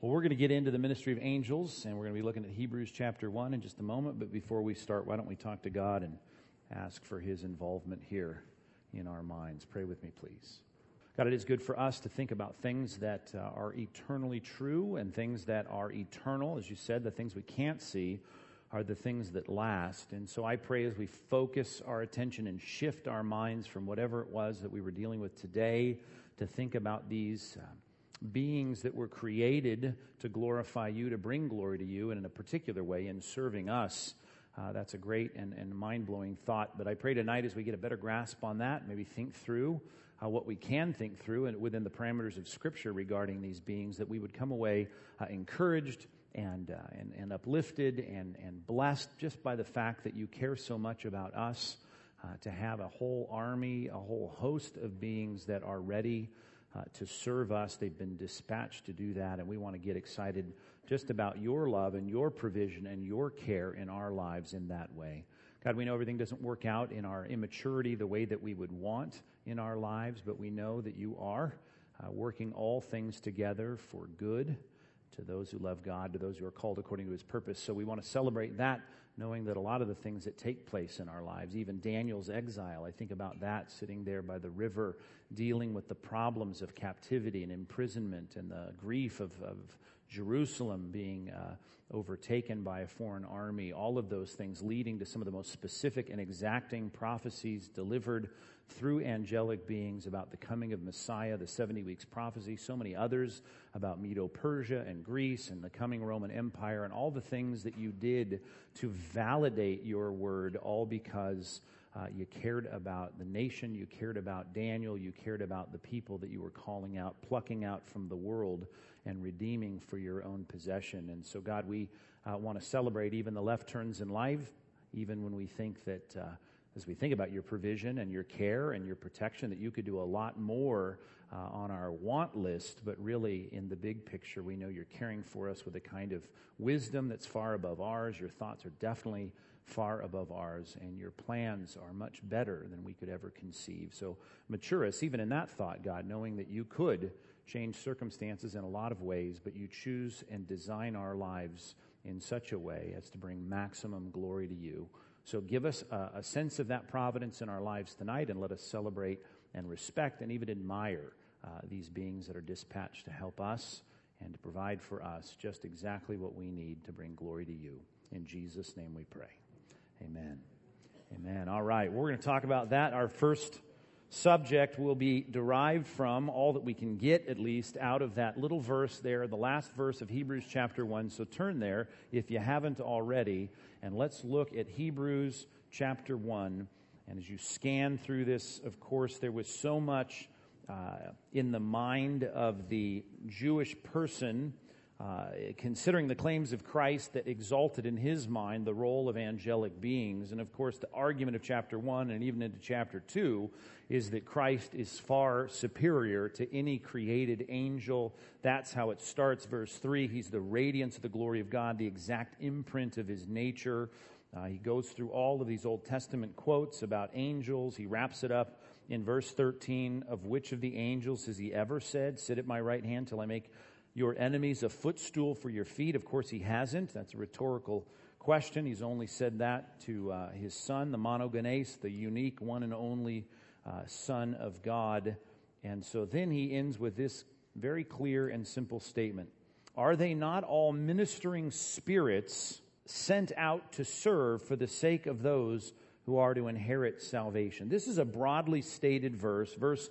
Well, we're going to get into the ministry of angels, and we're going to be looking at Hebrews chapter 1 in just a moment. But before we start, why don't we talk to God and ask for his involvement here in our minds? Pray with me, please. God, it is good for us to think about things that uh, are eternally true and things that are eternal. As you said, the things we can't see are the things that last. And so I pray as we focus our attention and shift our minds from whatever it was that we were dealing with today to think about these. Uh, beings that were created to glorify you, to bring glory to you, and in a particular way in serving us. Uh, that's a great and, and mind blowing thought. But I pray tonight as we get a better grasp on that, maybe think through uh, what we can think through and within the parameters of Scripture regarding these beings, that we would come away uh, encouraged and, uh, and, and uplifted and, and blessed just by the fact that you care so much about us. Uh, to have a whole army, a whole host of beings that are ready uh, to serve us. They've been dispatched to do that, and we want to get excited just about your love and your provision and your care in our lives in that way. God, we know everything doesn't work out in our immaturity the way that we would want in our lives, but we know that you are uh, working all things together for good to those who love God, to those who are called according to his purpose. So we want to celebrate that, knowing that a lot of the things that take place in our lives, even Daniel's exile, I think about that sitting there by the river, dealing with the problems of captivity and imprisonment and the grief of, of Jerusalem being uh, overtaken by a foreign army, all of those things leading to some of the most specific and exacting prophecies delivered through angelic beings about the coming of Messiah, the 70 weeks prophecy, so many others about Medo Persia and Greece and the coming Roman Empire, and all the things that you did to validate your word, all because uh, you cared about the nation, you cared about Daniel, you cared about the people that you were calling out, plucking out from the world and redeeming for your own possession. And so, God, we uh, want to celebrate even the left turns in life, even when we think that. Uh, as we think about your provision and your care and your protection, that you could do a lot more uh, on our want list, but really in the big picture, we know you're caring for us with a kind of wisdom that's far above ours. Your thoughts are definitely far above ours, and your plans are much better than we could ever conceive. So mature us even in that thought, God, knowing that you could change circumstances in a lot of ways, but you choose and design our lives in such a way as to bring maximum glory to you. So give us a, a, sense of that providence in our lives tonight and let us celebrate and respect and even admire uh, these beings that are dispatched to help us and to provide for us just exactly what we need to bring glory to you. In Jesus' name we pray. Amen. Amen. All right. We're going to talk about that. Our first subject will be derived from all that we can get, at least, out of that little verse there, the last verse of Hebrews chapter 1. So turn there if you haven't already, and let's look at Hebrews chapter 1. And as you scan through this, of course, there was so much uh, in the mind of the Jewish person uh, considering the claims of Christ that exalted in his mind the role of angelic beings. And of course, the argument of chapter 1 and even into chapter 2 is that Christ is far superior to any created angel. That's how it starts. Verse 3 He's the radiance of the glory of God, the exact imprint of his nature. Uh, he goes through all of these Old Testament quotes about angels. He wraps it up in verse 13 of which of the angels has he ever said, Sit at my right hand till I make your enemies a footstool for your feet? Of course, he hasn't. That's a rhetorical question. He's only said that to uh, his son, the monogenes, the unique one and only uh, Son of God. And so then he ends with this very clear and simple statement Are they not all ministering spirits sent out to serve for the sake of those who are to inherit salvation? This is a broadly stated verse. Verse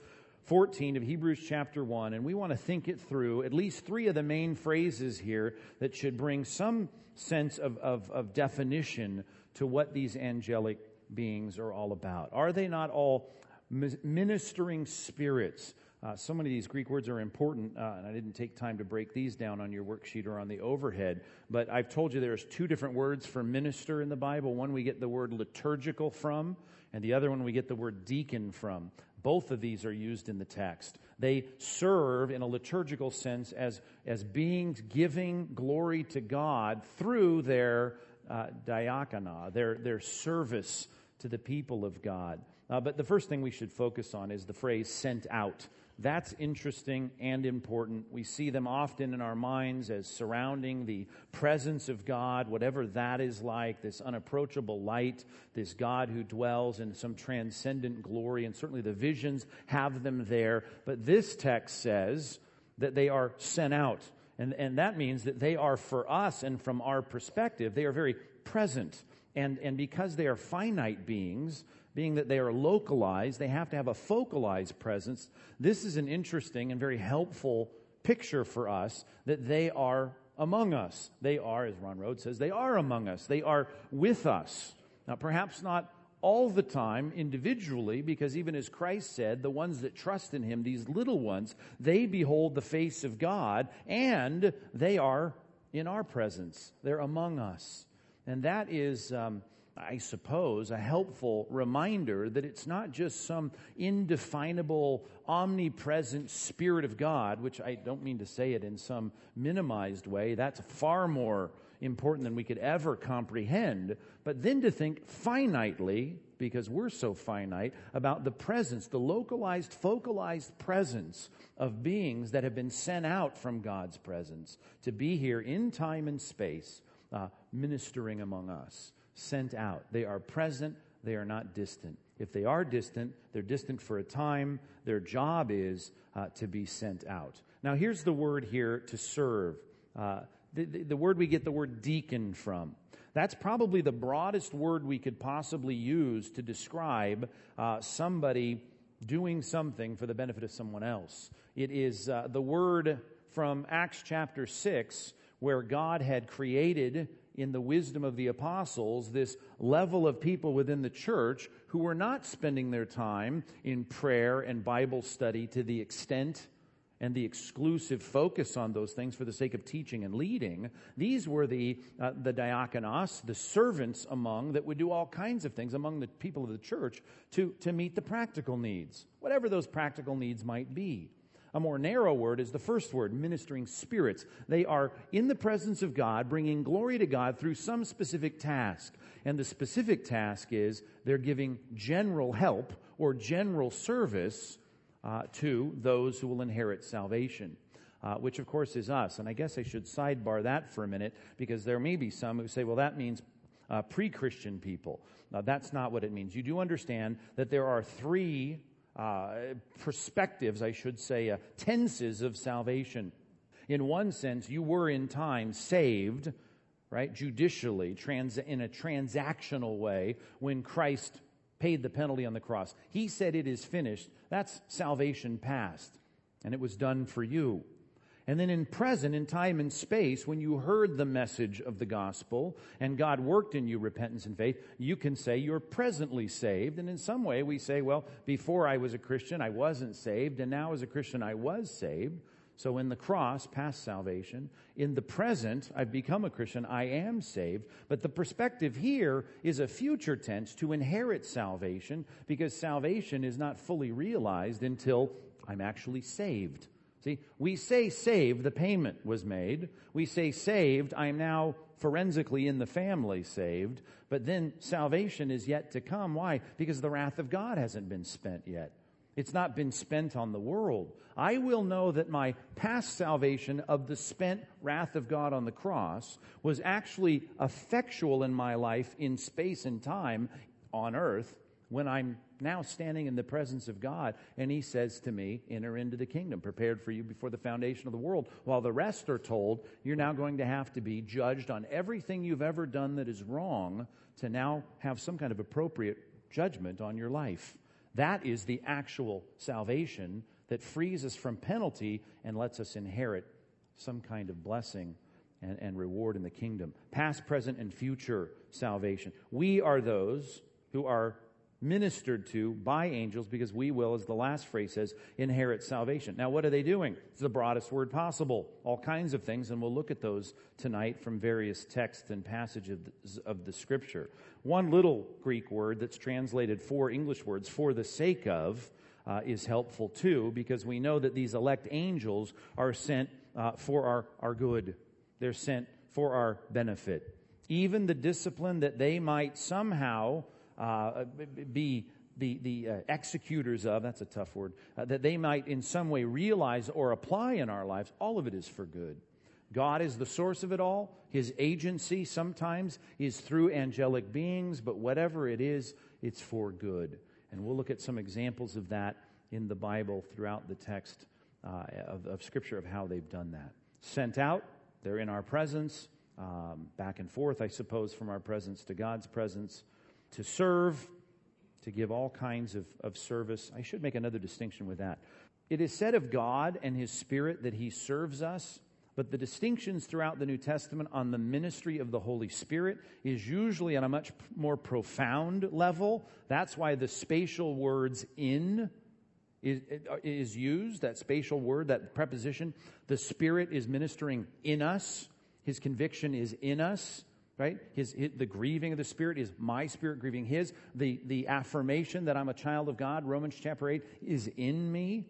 14 of Hebrews chapter 1, and we want to think it through, at least three of the main phrases here that should bring some sense of, of, of definition to what these angelic beings are all about. Are they not all ministering spirits? Uh, so many of these Greek words are important, uh, and I didn't take time to break these down on your worksheet or on the overhead. But I've told you there's two different words for minister in the Bible. One we get the word liturgical from, and the other one we get the word deacon from. Both of these are used in the text. They serve in a liturgical sense as, as beings giving glory to God through their uh, diakonia, their, their service to the people of God. Uh, but the first thing we should focus on is the phrase sent out. That's interesting and important. We see them often in our minds as surrounding the presence of God, whatever that is like, this unapproachable light, this God who dwells in some transcendent glory, and certainly the visions have them there. But this text says that they are sent out. And, and that means that they are for us and from our perspective, they are very present. And, and because they are finite beings, being that they are localized, they have to have a focalized presence. This is an interesting and very helpful picture for us that they are among us. They are, as Ron Rhodes says, they are among us. They are with us. Now, perhaps not all the time individually, because even as Christ said, the ones that trust in Him, these little ones, they behold the face of God and they are in our presence. They're among us. And that is, um, I suppose, a helpful reminder that it's not just some indefinable, omnipresent Spirit of God, which I don't mean to say it in some minimized way. That's far more important than we could ever comprehend. But then to think finitely, because we're so finite, about the presence, the localized, focalized presence of beings that have been sent out from God's presence to be here in time and space, uh, ministering among us sent out. They are present, they are not distant. If they are distant, they're distant for a time. Their job is uh, to be sent out. Now, here's the word here to serve. Uh, the, the, the, word we get the word deacon from. That's probably the broadest word we could possibly use to describe uh, somebody doing something for the benefit of someone else. It is uh, the word from Acts chapter 6 where God had created in the wisdom of the apostles this level of people within the church who were not spending their time in prayer and Bible study to the extent and the exclusive focus on those things for the sake of teaching and leading. These were the, uh, the diakonos, the servants among that would do all kinds of things among the people of the church to, to meet the practical needs, whatever those practical needs might be. A more narrow word is the first word, ministering spirits. They are in the presence of God, bringing glory to God through some specific task. And the specific task is they're giving general help or general service uh, to those who will inherit salvation. Uh, which of course is us. And I guess I should sidebar that for a minute because there may be some who say, well, that means uh, pre Christian people. Now, that's not what it means. You do understand that there are three uh, perspectives, I should say, uh, tenses of salvation. In one sense, you were in time saved, right, judicially, trans- in a transactional way, when Christ paid the penalty on the cross. He said, It is finished. That's salvation past, and it was done for you. And then in present, in time and space, when you heard the message of the gospel and God worked in you repentance and faith, you can say you're presently saved. And in some way we say, well, before I was a Christian, I wasn't saved. And now as a Christian, I was saved. So in the cross, past salvation. In the present, I've become a Christian. I am saved. But the perspective here is a future tense to inherit salvation because salvation is not fully realized until I'm actually saved. See, we say saved, the payment was made. We say saved, I am now forensically in the family saved. But then salvation is yet to come. Why? Because the wrath of God hasn't been spent yet. It's not been spent on the world. I will know that my past salvation of the spent wrath of God on the cross was actually effectual in my life in space and time on earth when I'm now standing in the presence of God, and He says to me, Enter into the kingdom, prepared for you before the foundation of the world. While the rest are told, You're now going to have to be judged on everything you've ever done that is wrong to now have some kind of appropriate judgment on your life. That is the actual salvation that frees us from penalty and lets us inherit some kind of blessing and, and reward in the kingdom. Past, present, and future salvation. We are those who are ministered to by angels because we will, as the last phrase says, inherit salvation. Now, what are they doing? It's the broadest word possible. All kinds of things, and we'll look at those tonight from various texts and passages of the scripture. One little Greek word that's translated four English words, for the sake of, uh, is helpful too because we know that these elect angels are sent uh, for our, our good. They're sent for our benefit. Even the discipline that they might somehow uh, be the, the uh, executors of, that's a tough word, uh, that they might in some way realize or apply in our lives, all of it is for good. God is the source of it all. His agency sometimes is through angelic beings, but whatever it is, it's for good. And we'll look at some examples of that in the Bible throughout the text uh, of, of, Scripture of how they've done that. Sent out, they're in our presence, um, back and forth, I suppose, from our presence to God's presence, to serve, to give all kinds of, of service. I should make another distinction with that. It is said of God and His Spirit that He serves us but the distinctions throughout the New Testament on the ministry of the Holy Spirit is usually on a much more profound level. That's why the spatial words in is, is used, that spatial word, that preposition. The Spirit is ministering in us. His conviction is in us right? His, his, the grieving of the Spirit is my spirit grieving His. The, the affirmation that I'm a child of God, Romans chapter 8, is in me.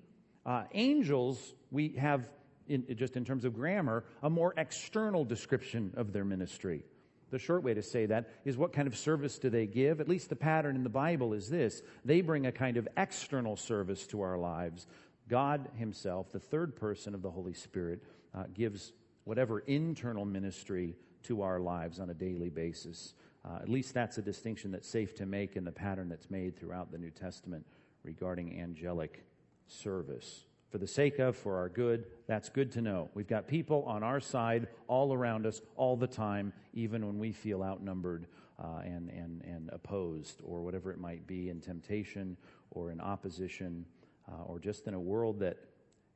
Uh, angels, we have in, just in terms of grammar, a more external description of their ministry. The short way to say that is what kind of service do they give? At least the pattern in the Bible is this they bring a kind of external service to our lives. God Himself, the third person of the Holy Spirit, uh, gives whatever internal ministry to our lives on a daily basis. Uh, at least that's a distinction that's safe to make in the pattern that's made throughout the New Testament regarding angelic service for the sake of, for our good, that's good to know. We've got people on our side all around us all the time, even when we feel outnumbered uh, and, and, and opposed, or whatever it might be in temptation or in opposition, uh, or just in a world that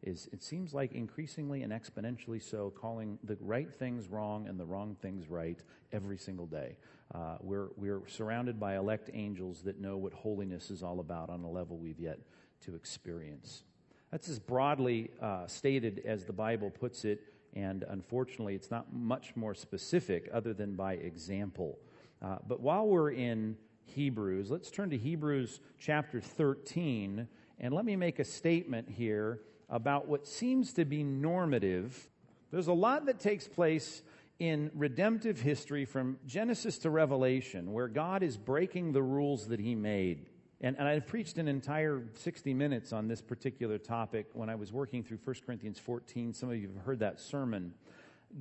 is, it seems like increasingly and exponentially so, calling the right things wrong and the wrong things right every single day. Uh, we're, we're surrounded by elect angels that know what holiness is all about on a level we've yet to experience. That's as broadly uh, stated as the Bible puts it, and unfortunately, it's not much more specific other than by example. Uh, but while we're in Hebrews, let's turn to Hebrews chapter 13, and let me make a statement here about what seems to be normative. There's a lot that takes place in redemptive history from Genesis to Revelation where God is breaking the rules that He made. And, and I've preached an entire 60 minutes on this particular topic when I was working through 1 Corinthians 14. Some of you have heard that sermon.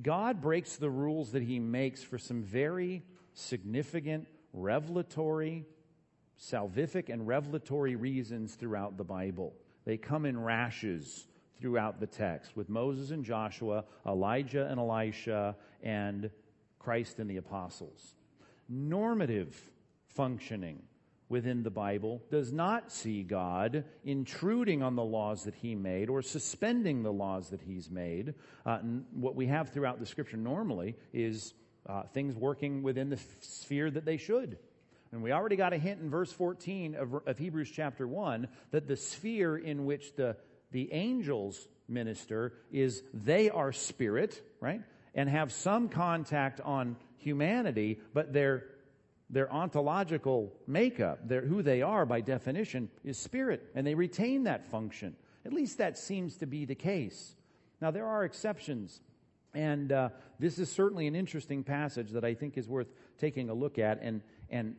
God breaks the rules that he makes for some very significant, revelatory, salvific, and revelatory reasons throughout the Bible. They come in rashes throughout the text with Moses and Joshua, Elijah and Elisha, and Christ and the apostles. Normative functioning within the Bible does not see God intruding on the laws that He made or suspending the laws that He's made. Uh, what we have throughout the Scripture normally is uh, things working within the sphere that they should. And we already got a hint in verse 14 of, of Hebrews chapter 1 that the sphere in which the, the angels minister is they are spirit, right? And have some contact on humanity, but they're their ontological makeup, their, who they are by definition, is spirit, and they retain that function. At least that seems to be the case. Now, there are exceptions, and uh, this is certainly an interesting passage that I think is worth taking a look at. And, and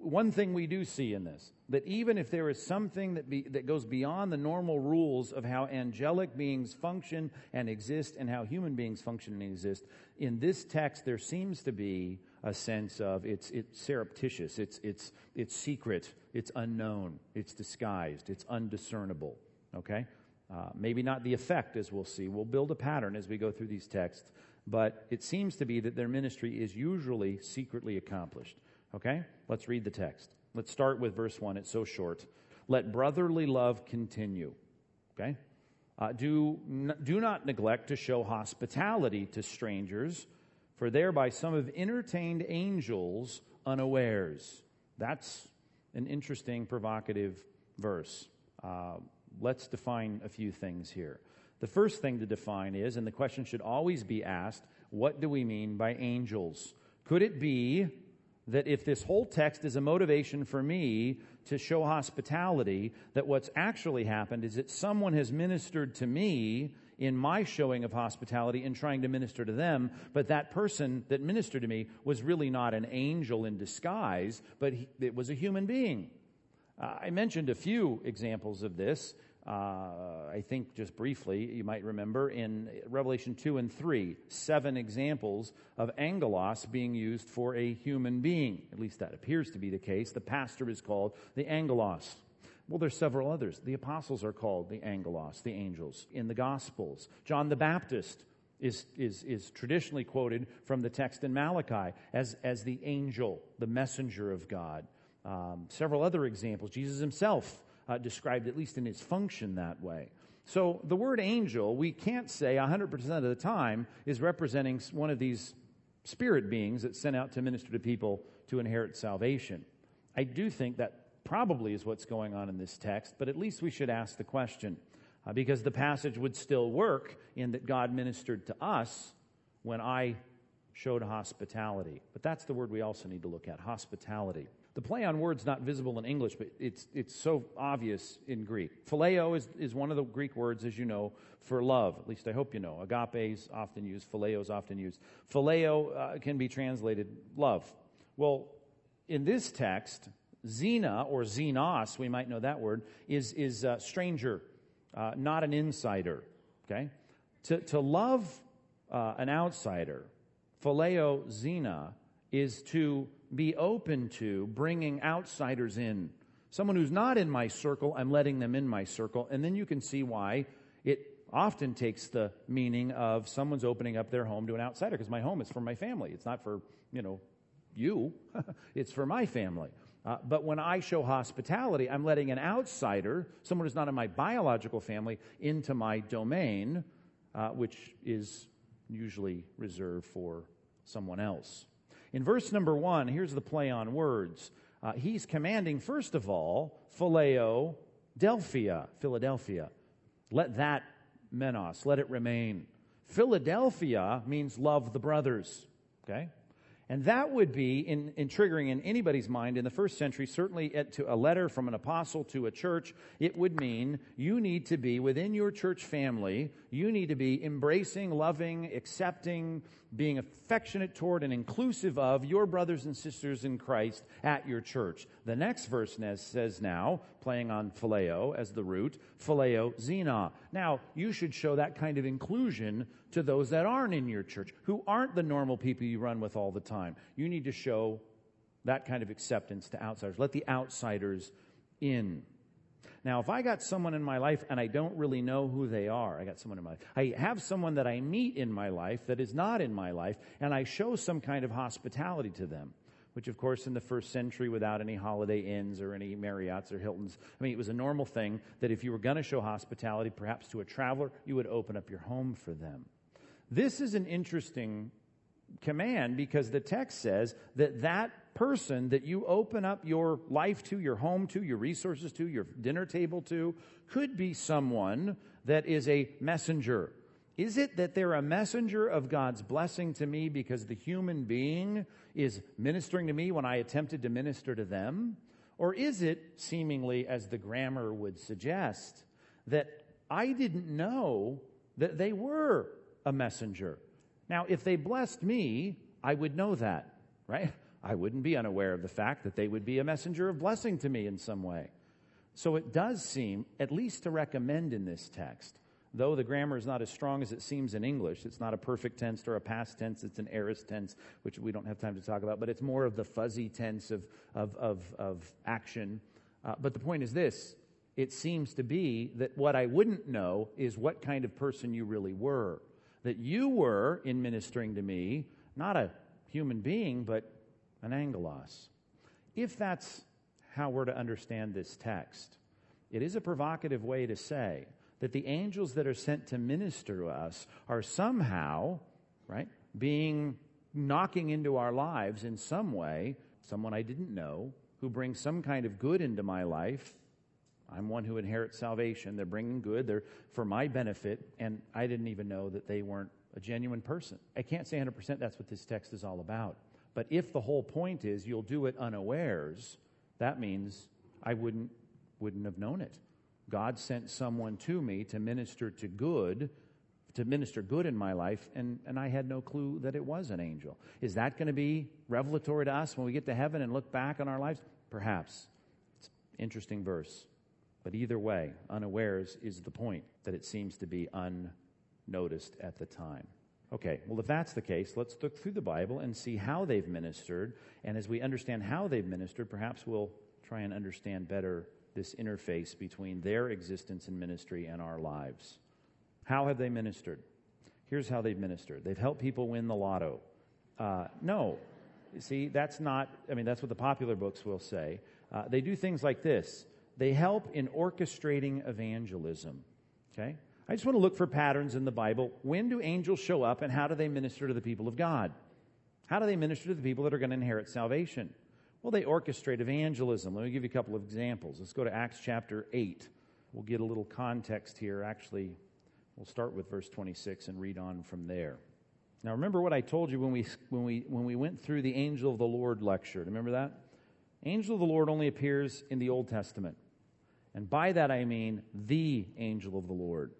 one thing we do see in this that even if there is something that, be, that goes beyond the normal rules of how angelic beings function and exist and how human beings function and exist, in this text there seems to be a sense of it's, it's surreptitious, it's, it's, it's secret, it's unknown, it's disguised, it's undiscernible. Okay? Uh, maybe not the effect, as we'll see. We'll build a pattern as we go through these texts, but it seems to be that their ministry is usually secretly accomplished. Okay? Let's read the text. Let's start with verse 1. It's so short. Let brotherly love continue. Okay? Uh, do, n- do not neglect to show hospitality to strangers for thereby some have entertained angels unawares. That's an interesting, provocative verse. Uh, let's define a few things here. The first thing to define is, and the question should always be asked, what do we mean by angels? Could it be that if this whole text is a motivation for me to show hospitality, that what's actually happened is that someone has ministered to me in my showing of hospitality in trying to minister to them, but that person that ministered to me was really not an angel in disguise, but he, it was a human being. I mentioned a few examples of this. Uh, I think just briefly, you might remember in Revelation 2 and 3, seven examples of angelos being used for a human being. At least that appears to be the case. The pastor is called the angelos. Well, there's several others. The apostles are called the angelos, the angels, in the Gospels. John the Baptist is, is, is traditionally quoted from the text in Malachi as, as the angel, the messenger of God. Um, several other examples. Jesus himself uh, described, at least in its function, that way. So the word angel, we can't say 100% of the time is representing one of these spirit beings that sent out to minister to people to inherit salvation. I do think that probably is what's going on in this text, but at least we should ask the question uh, because the passage would still work in that God ministered to us when I showed hospitality. But that's the word we also need to look at hospitality. The play on words not visible in English, but it's, it's so obvious in Greek. Phileo is, is one of the Greek words, as you know, for love. At least I hope you know. Agape is often used, phileo is often used. Phileo uh, can be translated love. Well, in this text, Xena or xenos, we might know that word, is, is a stranger, uh, not an insider. Okay? To, to love uh, an outsider, phileo xena, is to be open to bringing outsiders in. Someone who's not in my circle, I'm letting them in my circle. And then you can see why it often takes the meaning of someone's opening up their home to an outsider because my home is for my family. It's not for, you know, you. it's for my family. Uh, but when I show hospitality, I'm letting an outsider, someone who's not in my biological family, into my domain, uh, which is usually reserved for someone else. In verse number one, here's the play on words. Uh, he's commanding, first of all, phileo Delphia, Philadelphia. Let that menos, let it remain. Philadelphia means love the brothers. Okay? And that would be in, in, triggering in anybody's mind in the first century, certainly at, to a letter from an apostle to a church, it would mean you need to be within your church family, you need to be embracing, loving, accepting, being affectionate toward and inclusive of your brothers and sisters in Christ at your church. The next verse says now, playing on phileo as the root, phileo xena. Now, you should show that kind of inclusion to those that aren't in your church, who aren't the normal people you run with all the time. You need to show that kind of acceptance to outsiders. Let the outsiders in. Now, if I got someone in my life and I don't really know who they are, I got someone in my life. I have someone that I meet in my life that is not in my life, and I show some kind of hospitality to them. Which, of course, in the first century, without any Holiday Inns or any Marriotts or Hiltons, I mean, it was a normal thing that if you were going to show hospitality, perhaps to a traveler, you would open up your home for them. This is an interesting command because the text says that that person that you open up your life to, your home to, your resources to, your dinner table to, could be someone that is a messenger. Is it that they're a messenger of God's blessing to me because the human being is ministering to me when I attempted to minister to them? Or is it, seemingly as the grammar would suggest, that I didn't know that they were a messenger? Now, if they blessed me, I would know that, right? I wouldn't be unaware of the fact that they would be a messenger of blessing to me in some way. So it does seem, at least to recommend in this text, though the grammar is not as strong as it seems in English, it's not a perfect tense or a past tense, it's an aorist tense, which we don't have time to talk about, but it's more of the fuzzy tense of, of, of, of action. Uh, but the point is this it seems to be that what I wouldn't know is what kind of person you really were. That you were, in ministering to me, not a human being, but an angelos. If that's how we're to understand this text, it is a provocative way to say that the angels that are sent to minister to us are somehow, right, being knocking into our lives in some way, someone I didn't know, who brings some kind of good into my life. I'm one who inherits salvation. They're bringing good. They're for my benefit, and I didn't even know that they weren't a genuine person. I can't say 100% that's what this text is all about. But if the whole point is you'll do it unawares, that means I wouldn't, wouldn't have known it. God sent someone to me to minister to good, to minister good in my life, and, and I had no clue that it was an angel. Is that going to be revelatory to us when we get to heaven and look back on our lives? Perhaps. It's Interesting verse. But either way, unawares is the point that it seems to be unnoticed at the time. Okay, well, if that's the case, let's look through the Bible and see how they've ministered. And as we understand how they've ministered, perhaps we'll try and understand better this interface between their existence and ministry and our lives. How have they ministered? Here's how they've ministered they've helped people win the lotto. Uh, no. See, that's not, I mean, that's what the popular books will say. Uh, they do things like this they help in orchestrating evangelism. Okay? I just want to look for patterns in the Bible. When do angels show up and how do they minister to the people of God? How do they minister to the people that are going to inherit salvation? Well, they orchestrate evangelism. Let me give you a couple of examples. Let's go to Acts chapter 8. We'll get a little context here. Actually, we'll start with verse 26 and read on from there. Now, remember what I told you when we, when we, when we went through the angel of the Lord lecture. Remember that? Angel of the Lord only appears in the Old Testament. And by that I mean the angel of the Lord.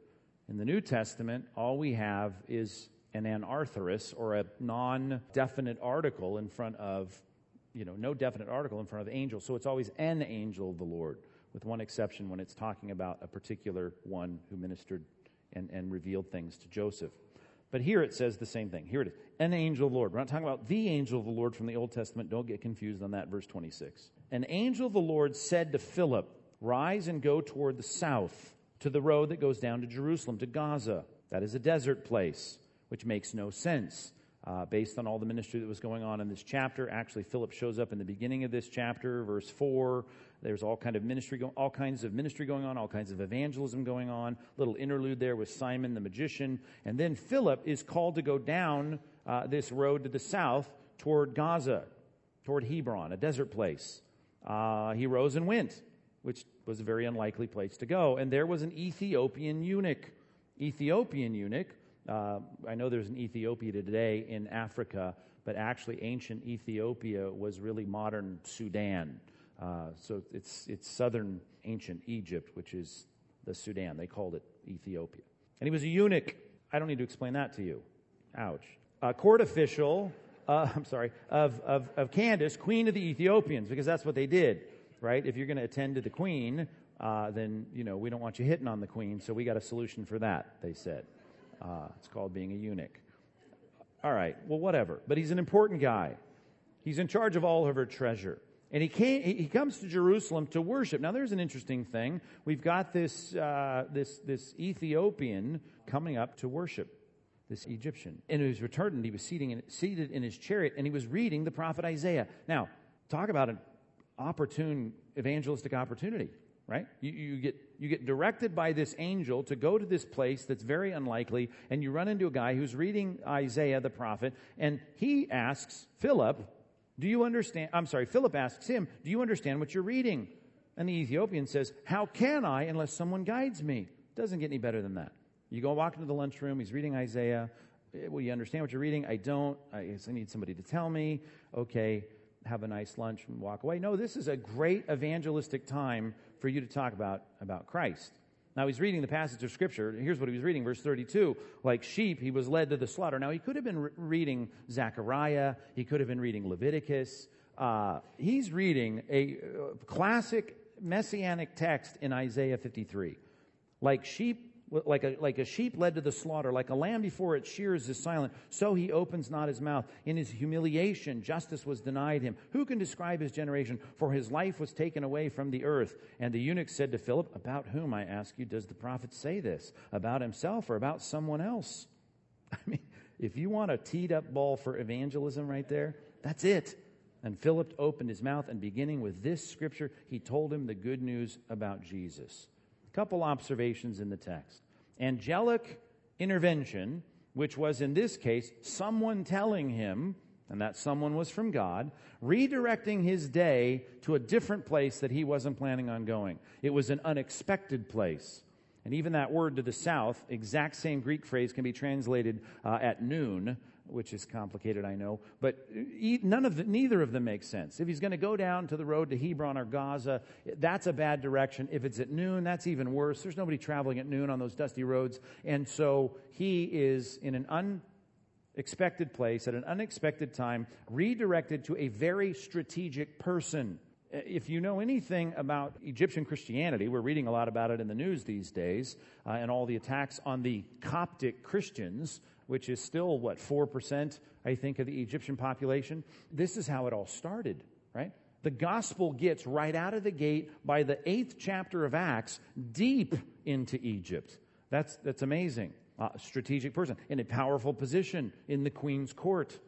In the New Testament, all we have is an anarthrous or a non definite article in front of, you know, no definite article in front of angel. So it's always an angel of the Lord, with one exception when it's talking about a particular one who ministered and, and revealed things to Joseph. But here it says the same thing. Here it is an angel of the Lord. We're not talking about the angel of the Lord from the Old Testament. Don't get confused on that, verse 26. An angel of the Lord said to Philip, Rise and go toward the south to the road that goes down to Jerusalem, to Gaza. That is a desert place, which makes no sense. Uh, based on all the ministry that was going on in this chapter. Actually, Philip shows up in the beginning of this chapter, verse four. There's all kind of ministry, all kinds of ministry going on, all kinds of evangelism going on. Little interlude there with Simon the magician, and then Philip is called to go down uh, this road to the south toward Gaza, toward Hebron, a desert place. Uh, he rose and went, which was a very unlikely place to go. And there was an Ethiopian eunuch. Ethiopian eunuch. Uh, I know there's an Ethiopia today in Africa, but actually ancient Ethiopia was really modern Sudan. Uh, so it's, it's southern ancient Egypt, which is the Sudan. They called it Ethiopia. And he was a eunuch. I don't need to explain that to you. Ouch. A court official, uh, I'm sorry, of, of, of Candace, queen of the Ethiopians, because that's what they did right? If you're going to attend to the queen, uh, then, you know, we don't want you hitting on the queen, so we got a solution for that, they said. Uh, it's called being a eunuch. All right, well, whatever. But he's an important guy. He's in charge of all of her treasure. And he, came, he comes to Jerusalem to worship. Now, there's an interesting thing. We've got this, uh, this, this Ethiopian coming up to worship this Egyptian. And he was returned, he was in, seated in his chariot, and he was reading the prophet Isaiah. Now, talk about an opportune evangelistic opportunity, right? You, you, get, you get directed by this angel to go to this place that's very unlikely, and you run into a guy who's reading Isaiah the prophet, and he asks Philip, Do you understand? I'm sorry, Philip asks him, Do you understand what you're reading? And the Ethiopian says, How can I unless someone guides me? Doesn't get any better than that. You go walk into the lunchroom, he's reading Isaiah. Eh, well, you understand what you're reading? I don't. I, I need somebody to tell me. Okay have a nice lunch and walk away. No, this is a great evangelistic time for you to talk about, about Christ. Now he's reading the passage of scripture. Here's what he was reading, verse 32. Like sheep, he was led to the slaughter. Now he could have been re- reading Zechariah. He could have been reading Leviticus. Uh, he's reading a uh, classic messianic text in Isaiah 53. Like sheep like a, like a sheep led to the slaughter, like a lamb before its shears is silent, so he opens not his mouth. In his humiliation, justice was denied him. Who can describe his generation? For his life was taken away from the earth. And the eunuch said to Philip, About whom, I ask you, does the prophet say this? About himself or about someone else? I mean, if you want a teed up ball for evangelism right there, that's it. And Philip opened his mouth, and beginning with this scripture, he told him the good news about Jesus. A Couple observations in the text. Angelic intervention, which was in this case someone telling him, and that someone was from God, redirecting his day to a different place that he wasn't planning on going. It was an unexpected place. And even that word to the south, exact same Greek phrase, can be translated uh, at noon, which is complicated, I know, but none of the, neither of them makes sense. If he's going to go down to the road to Hebron or Gaza, that's a bad direction. If it's at noon, that's even worse. There's nobody traveling at noon on those dusty roads. And so he is in an unexpected place at an unexpected time, redirected to a very strategic person. If you know anything about Egyptian Christianity, we're reading a lot about it in the news these days, uh, and all the attacks on the Coptic Christians, which is still, what, 4%, I think, of the Egyptian population. This is how it all started, right? The gospel gets right out of the gate by the eighth chapter of Acts deep into Egypt. That's, that's amazing. Uh, strategic person in a powerful position in the queen's court.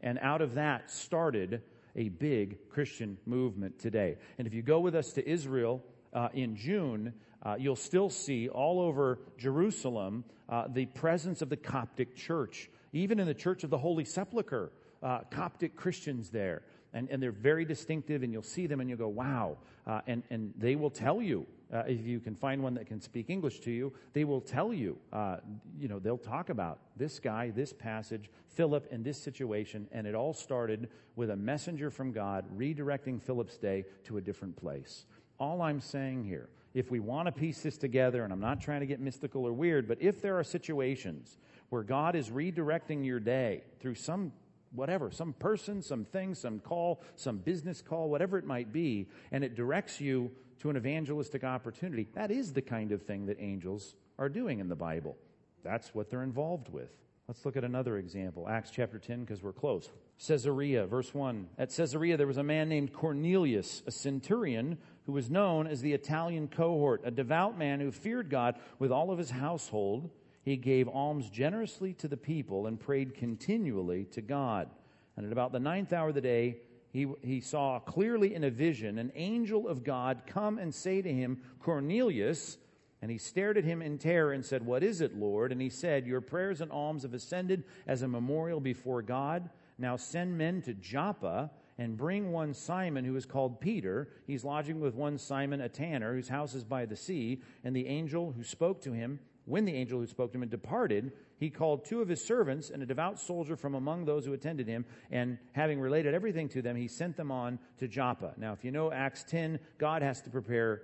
And out of that started a big Christian movement today. And if you go with us to Israel uh, in June, uh, you'll still see all over Jerusalem uh, the presence of the Coptic church. Even in the Church of the Holy Sepulchre, uh, Coptic Christians there. And, and they're very distinctive, and you'll see them and you'll go, wow. Uh, and, and they will tell you uh, if you can find one that can speak English to you, they will tell you, uh, you know, they'll talk about this guy, this passage, Philip, and this situation. And it all started with a messenger from God redirecting Philip's day to a different place. All I'm saying here, if we want to piece this together, and I'm not trying to get mystical or weird, but if there are situations where God is redirecting your day through some whatever, some person, some thing, some call, some business call, whatever it might be, and it directs you to an evangelistic opportunity. That is the kind of thing that angels are doing in the Bible. That's what they're involved with. Let's look at another example. Acts chapter 10, because we're close. Caesarea, verse 1. At Caesarea, there was a man named Cornelius, a centurion, who was known as the Italian cohort, a devout man who feared God with all of his household. He gave alms generously to the people and prayed continually to God. And at about the ninth hour of the day, he, he saw clearly in a vision an angel of God come and say to him, Cornelius. And he stared at him in terror and said, What is it, Lord? And he said, Your prayers and alms have ascended as a memorial before God. Now send men to Joppa and bring one Simon who is called Peter. He's lodging with one Simon, a tanner, whose house is by the sea. And the angel who spoke to him, when the angel who spoke to him had departed, he called two of his servants and a devout soldier from among those who attended him, and having related everything to them, he sent them on to Joppa. Now, if you know Acts 10, God has to prepare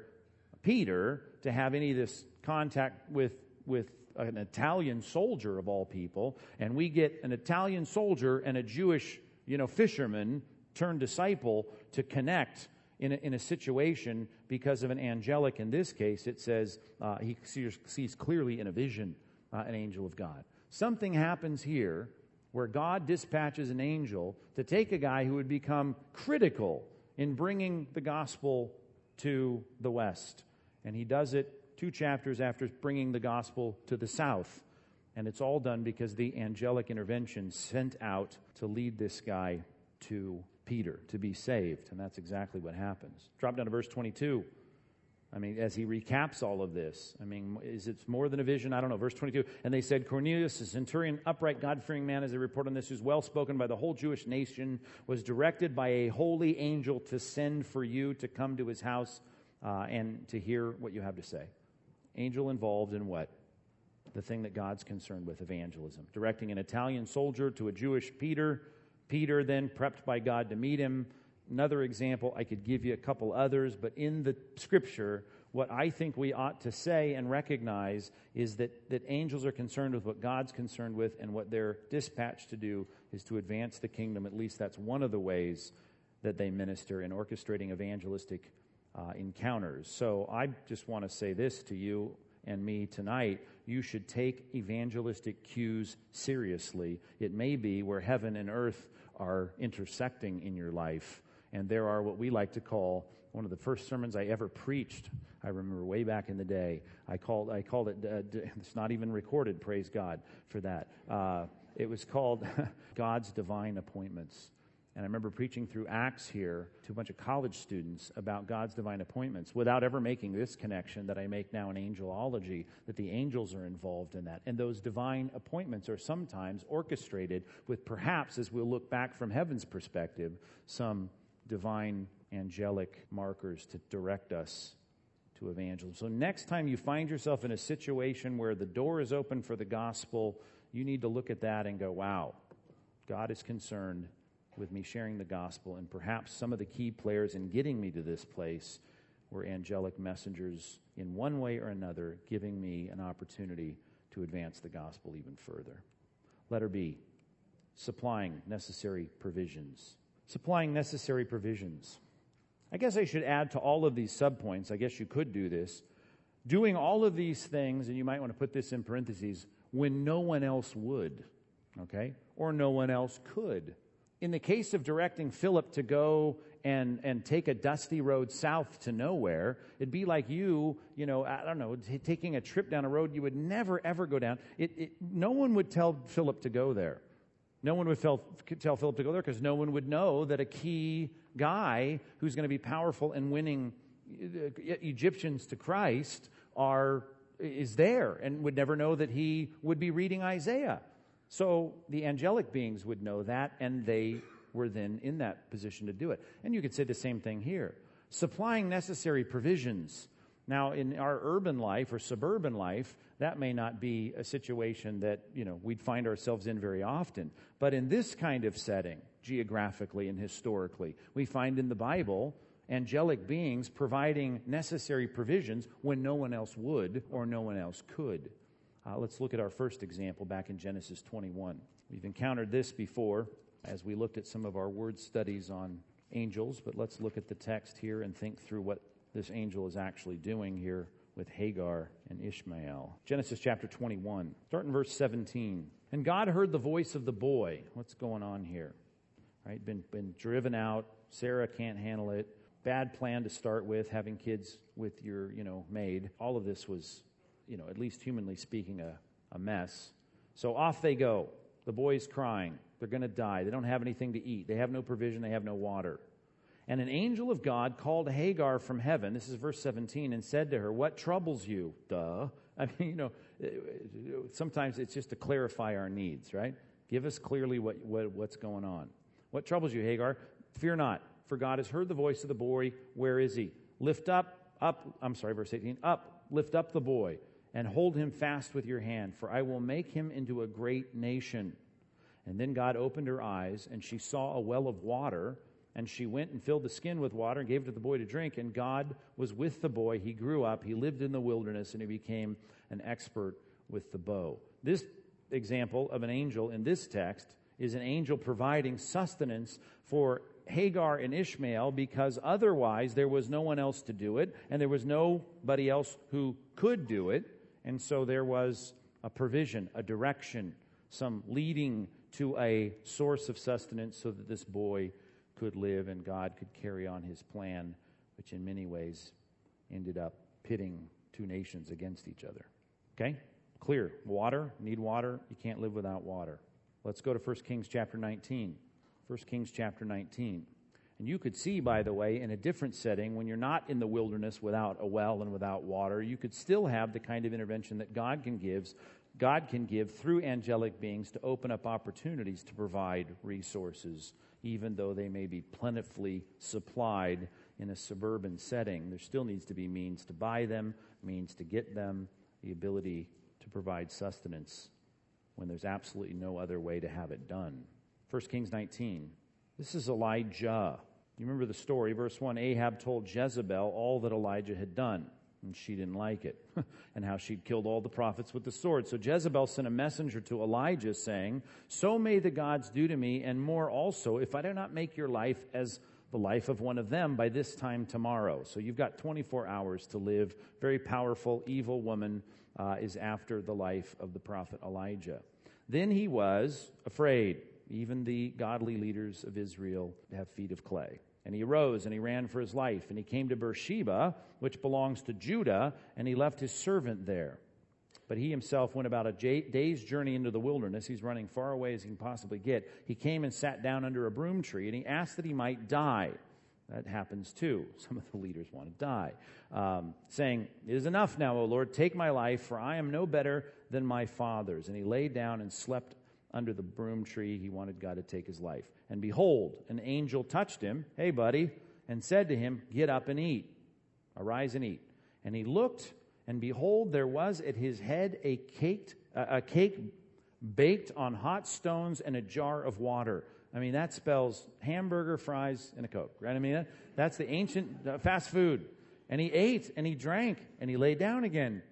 Peter to have any of this contact with, with an Italian soldier of all people, and we get an Italian soldier and a Jewish, you know, fisherman turned disciple to connect in a, in a situation because of an angelic. In this case, it says uh, he sees, sees clearly in a vision uh, an angel of God. Something happens here where God dispatches an angel to take a guy who would become critical in bringing the gospel to the West. And he does it two chapters after bringing the gospel to the South. And it's all done because the angelic intervention sent out to lead this guy to Peter to be saved. And that's exactly what happens. Drop down to verse 22. I mean, as he recaps all of this, I mean, is it more than a vision? I don't know. Verse 22. And they said, Cornelius, a centurion, upright, God fearing man, as they report on this, who's well spoken by the whole Jewish nation, was directed by a holy angel to send for you to come to his house uh, and to hear what you have to say. Angel involved in what? The thing that God's concerned with evangelism. Directing an Italian soldier to a Jewish Peter. Peter then prepped by God to meet him another example. I could give you a couple others, but in the scripture, what I think we ought to say and recognize is that, that angels are concerned with what God's concerned with, and what they're dispatched to do is to advance the kingdom. At least that's one of the ways that they minister in orchestrating evangelistic uh, encounters. So I just want to say this to you and me tonight. You should take evangelistic cues seriously. It may be where heaven and earth are intersecting in your life and there are what we like to call one of the first sermons I ever preached. I remember way back in the day. I called I called it. Uh, it's not even recorded. Praise God for that. Uh, it was called God's Divine Appointments. And I remember preaching through Acts here to a bunch of college students about God's divine appointments without ever making this connection that I make now in angelology, that the angels are involved in that. And those divine appointments are sometimes orchestrated with perhaps, as we'll look back from heaven's perspective, some divine angelic markers to direct us to evangelism. So, next time you find yourself in a situation where the door is open for the gospel, you need to look at that and go, wow, God is concerned with me sharing the gospel. And perhaps some of the key players in getting me to this place were angelic messengers in one way or another, giving me an opportunity to advance the gospel even further. Letter B, supplying necessary provisions supplying necessary provisions. I guess I should add to all of these subpoints, I guess you could do this, doing all of these things, and you might want to put this in parentheses, when no one else would, okay? Or no one else could. In the case of directing Philip to go and, and take a dusty road south to nowhere, it'd be like you, you know, I don't know, t- taking a trip down a road you would never ever go down. It, it, no one would tell Philip to go there. No one would tell, tell Philip to go there because no one would know that a key guy who's going to be powerful and winning uh, Egyptians to Christ are is there and would never know that he would be reading Isaiah. So the angelic beings would know that and they were then in that position to do it. And you could say the same thing here. Supplying necessary provisions. Now, in our urban life or suburban life, that may not be a situation that, you know, we'd find ourselves in very often. But in this kind of setting, geographically and historically, we find in the Bible angelic beings providing necessary provisions when no one else would or no one else could. Uh, let's look at our first example back in Genesis 21. We've encountered this before as we looked at some of our word studies on angels, but let's look at the text here and think through what this angel is actually doing here with Hagar and Ishmael. Genesis chapter 21, start in verse 17. And God heard the voice of the boy. What's going on here? Right? Been, been driven out. Sarah can't handle it. Bad plan to start with, having kids with your, you know, maid. All of this was, you know, at least humanly speaking, a, a mess. So off they go. The boy's crying. They're going to die. They don't have anything to eat. They have no provision. They have no water. And an angel of God called Hagar from heaven, this is verse 17, and said to her, What troubles you? Duh. I mean, you know, sometimes it's just to clarify our needs, right? Give us clearly what, what, what's going on. What troubles you, Hagar? Fear not, for God has heard the voice of the boy. Where is he? Lift up, up, I'm sorry, verse 18, up, lift up the boy, and hold him fast with your hand, for I will make him into a great nation. And then God opened her eyes, and she saw a well of water. And she went and filled the skin with water and gave it to the boy to drink. And God was with the boy. He grew up. He lived in the wilderness and he became an expert with the bow. This example of an angel in this text is an angel providing sustenance for Hagar and Ishmael because otherwise there was no one else to do it and there was nobody else who could do it. And so there was a provision, a direction, some leading to a source of sustenance so that this boy could live and God could carry on his plan, which in many ways ended up pitting two nations against each other. Okay? Clear. Water, need water. You can't live without water. Let's go to 1 Kings chapter 19. 1 Kings chapter 19. And you could see, by the way, in a different setting, when you're not in the wilderness without a well and without water, you could still have the kind of intervention that God can give God can give through angelic beings to open up opportunities to provide resources, even though they may be plentifully supplied in a suburban setting. There still needs to be means to buy them, means to get them, the ability to provide sustenance when there's absolutely no other way to have it done. 1 Kings 19. This is Elijah. You remember the story, verse 1 Ahab told Jezebel all that Elijah had done and she didn't like it, and how she'd killed all the prophets with the sword. So Jezebel sent a messenger to Elijah saying, So may the gods do to me, and more also, if I do not make your life as the life of one of them by this time tomorrow. So you've got 24 hours to live. Very powerful, evil woman uh, is after the life of the prophet Elijah. Then he was afraid. Even the godly leaders of Israel have feet of clay. And he arose and he ran for his life. And he came to Beersheba, which belongs to Judah, and he left his servant there. But he himself went about a day's journey into the wilderness. He's running far away as he can possibly get. He came and sat down under a broom tree, and he asked that he might die. That happens too. Some of the leaders want to die. Um, saying, It is enough now, O Lord, take my life, for I am no better than my fathers. And he lay down and slept under the broom tree. He wanted God to take his life. And behold, an angel touched him, hey, buddy, and said to him, Get up and eat. Arise and eat. And he looked, and behold, there was at his head a, caked, a cake baked on hot stones and a jar of water. I mean, that spells hamburger, fries, and a Coke, right? I mean, that's the ancient uh, fast food. And he ate and he drank and he lay down again.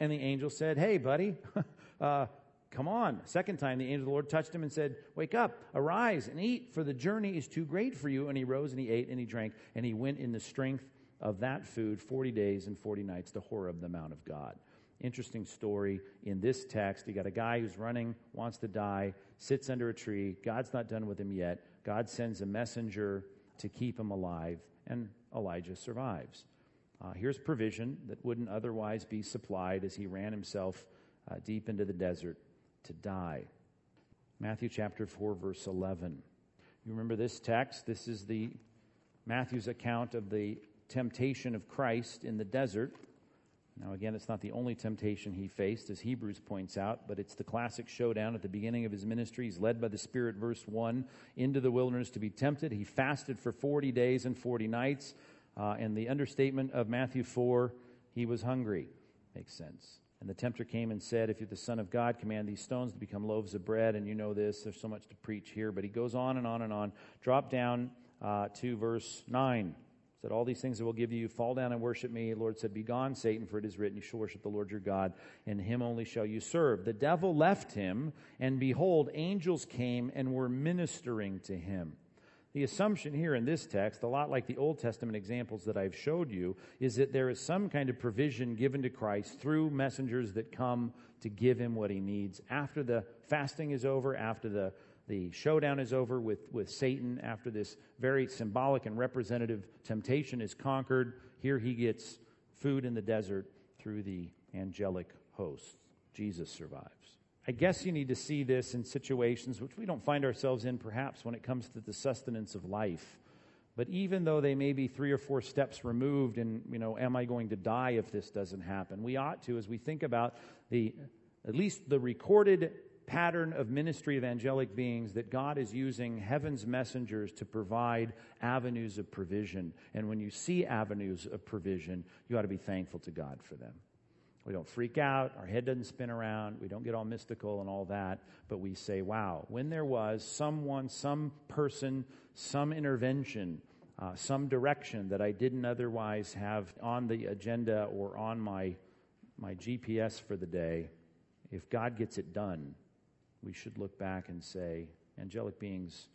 And the angel said, Hey, buddy, uh, Come on. Second time, the angel of the Lord touched him and said, Wake up, arise, and eat, for the journey is too great for you. And he rose and he ate and he drank, and he went in the strength of that food 40 days and 40 nights to Horeb, the Mount of God. Interesting story in this text. You got a guy who's running, wants to die, sits under a tree. God's not done with him yet. God sends a messenger to keep him alive, and Elijah survives. Uh, here's provision that wouldn't otherwise be supplied as he ran himself uh, deep into the desert to die. Matthew chapter 4, verse 11. You remember this text? This is the Matthew's account of the temptation of Christ in the desert. Now, again, it's not the only temptation he faced, as Hebrews points out, but it's the classic showdown at the beginning of his ministry. He's led by the Spirit, verse 1, into the wilderness to be tempted. He fasted for 40 days and 40 nights. Uh, and the understatement of Matthew 4, he was hungry. Makes sense. And the tempter came and said, If you're the Son of God, command these stones to become loaves of bread. And you know this, there's so much to preach here. But he goes on and on and on. Drop down uh, to verse 9 said, All these things I will give you. Fall down and worship me. The Lord said, Begone, Satan, for it is written, You shall worship the Lord your God, and him only shall you serve. The devil left him, and behold, angels came and were ministering to him. The assumption here in this text, a lot like the Old Testament examples that I've showed you, is that there is some kind of provision given to Christ through messengers that come to give him what he needs. After the fasting is over, after the, the showdown is over with, with Satan, after this very symbolic and representative temptation is conquered, here he gets food in the desert through the angelic hosts. Jesus survives. I guess you need to see this in situations which we don't find ourselves in perhaps when it comes to the sustenance of life. But even though they may be three or four steps removed, and, you know, am I going to die if this doesn't happen? We ought to, as we think about the, at least the recorded pattern of ministry of angelic beings, that God is using heaven's messengers to provide avenues of provision. And when you see avenues of provision, you ought to be thankful to God for them. We don't freak out. Our head doesn't spin around. We don't get all mystical and all that. But we say, wow, when there was someone, some person, some intervention, uh, some direction that I didn't otherwise have on the agenda or on my, my GPS for the day, if God gets it done, we should look back and say, angelic beings,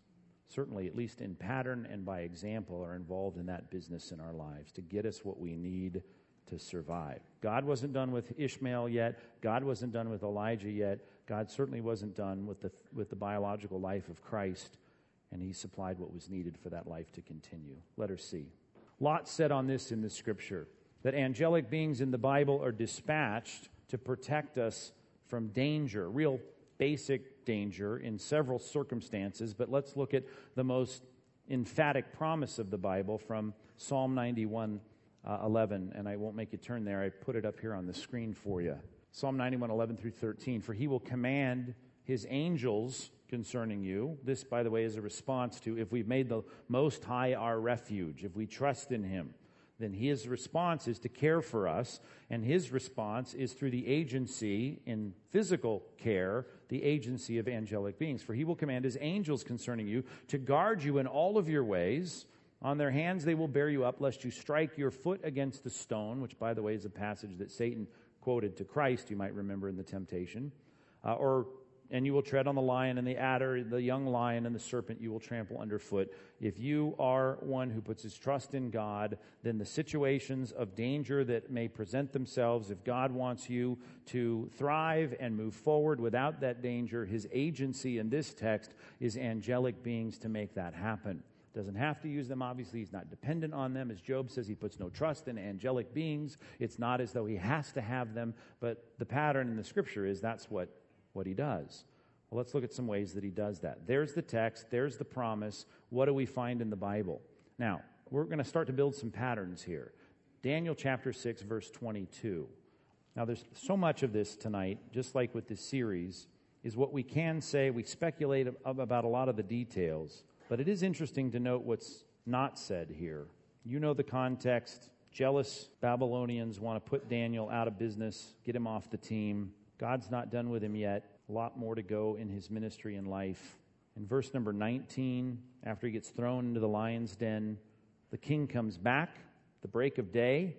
certainly, at least in pattern and by example, are involved in that business in our lives to get us what we need to survive. God wasn't done with Ishmael yet. God wasn't done with Elijah yet. God certainly wasn't done with the, with the biological life of Christ, and he supplied what was needed for that life to continue. Letter C. Lot said on this in the scripture that angelic beings in the Bible are dispatched to protect us from danger, real basic danger in several circumstances, but let's look at the most emphatic promise of the Bible from Psalm 91 uh, 11, and I won't make you turn there. I put it up here on the screen for you. Psalm 91, 11 through 13. For he will command his angels concerning you. This, by the way, is a response to if we've made the Most High our refuge, if we trust in him, then his response is to care for us, and his response is through the agency in physical care, the agency of angelic beings. For he will command his angels concerning you to guard you in all of your ways. On their hands they will bear you up, lest you strike your foot against the stone, which, by the way, is a passage that Satan quoted to Christ, you might remember in the temptation. Uh, or, and you will tread on the lion and the adder, the young lion and the serpent you will trample underfoot. If you are one who puts his trust in God, then the situations of danger that may present themselves, if God wants you to thrive and move forward without that danger, his agency in this text is angelic beings to make that happen. Doesn't have to use them, obviously. He's not dependent on them. As Job says, he puts no trust in angelic beings. It's not as though he has to have them, but the pattern in the scripture is that's what, what he does. Well, let's look at some ways that he does that. There's the text, there's the promise. What do we find in the Bible? Now, we're going to start to build some patterns here. Daniel chapter 6, verse 22. Now, there's so much of this tonight, just like with this series, is what we can say. We speculate about a lot of the details. But it is interesting to note what's not said here. You know the context. Jealous Babylonians want to put Daniel out of business, get him off the team. God's not done with him yet. A lot more to go in his ministry and life. In verse number 19, after he gets thrown into the lion's den, the king comes back, the break of day.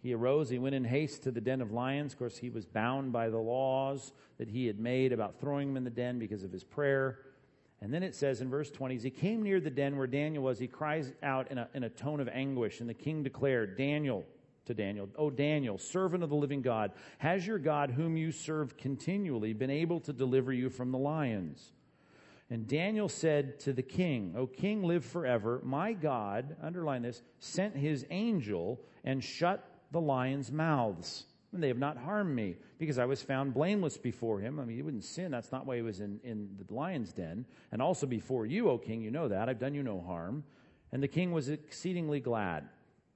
He arose, he went in haste to the den of lions. Of course, he was bound by the laws that he had made about throwing him in the den because of his prayer. And then it says in verse 20, as he came near the den where Daniel was, he cries out in a, in a tone of anguish. And the king declared, Daniel, to Daniel, O Daniel, servant of the living God, has your God, whom you serve continually, been able to deliver you from the lions? And Daniel said to the king, O king, live forever. My God, underline this, sent his angel and shut the lions' mouths. And they have not harmed me because I was found blameless before him. I mean, he wouldn't sin. That's not why he was in, in the lion's den. And also before you, O king, you know that. I've done you no harm. And the king was exceedingly glad.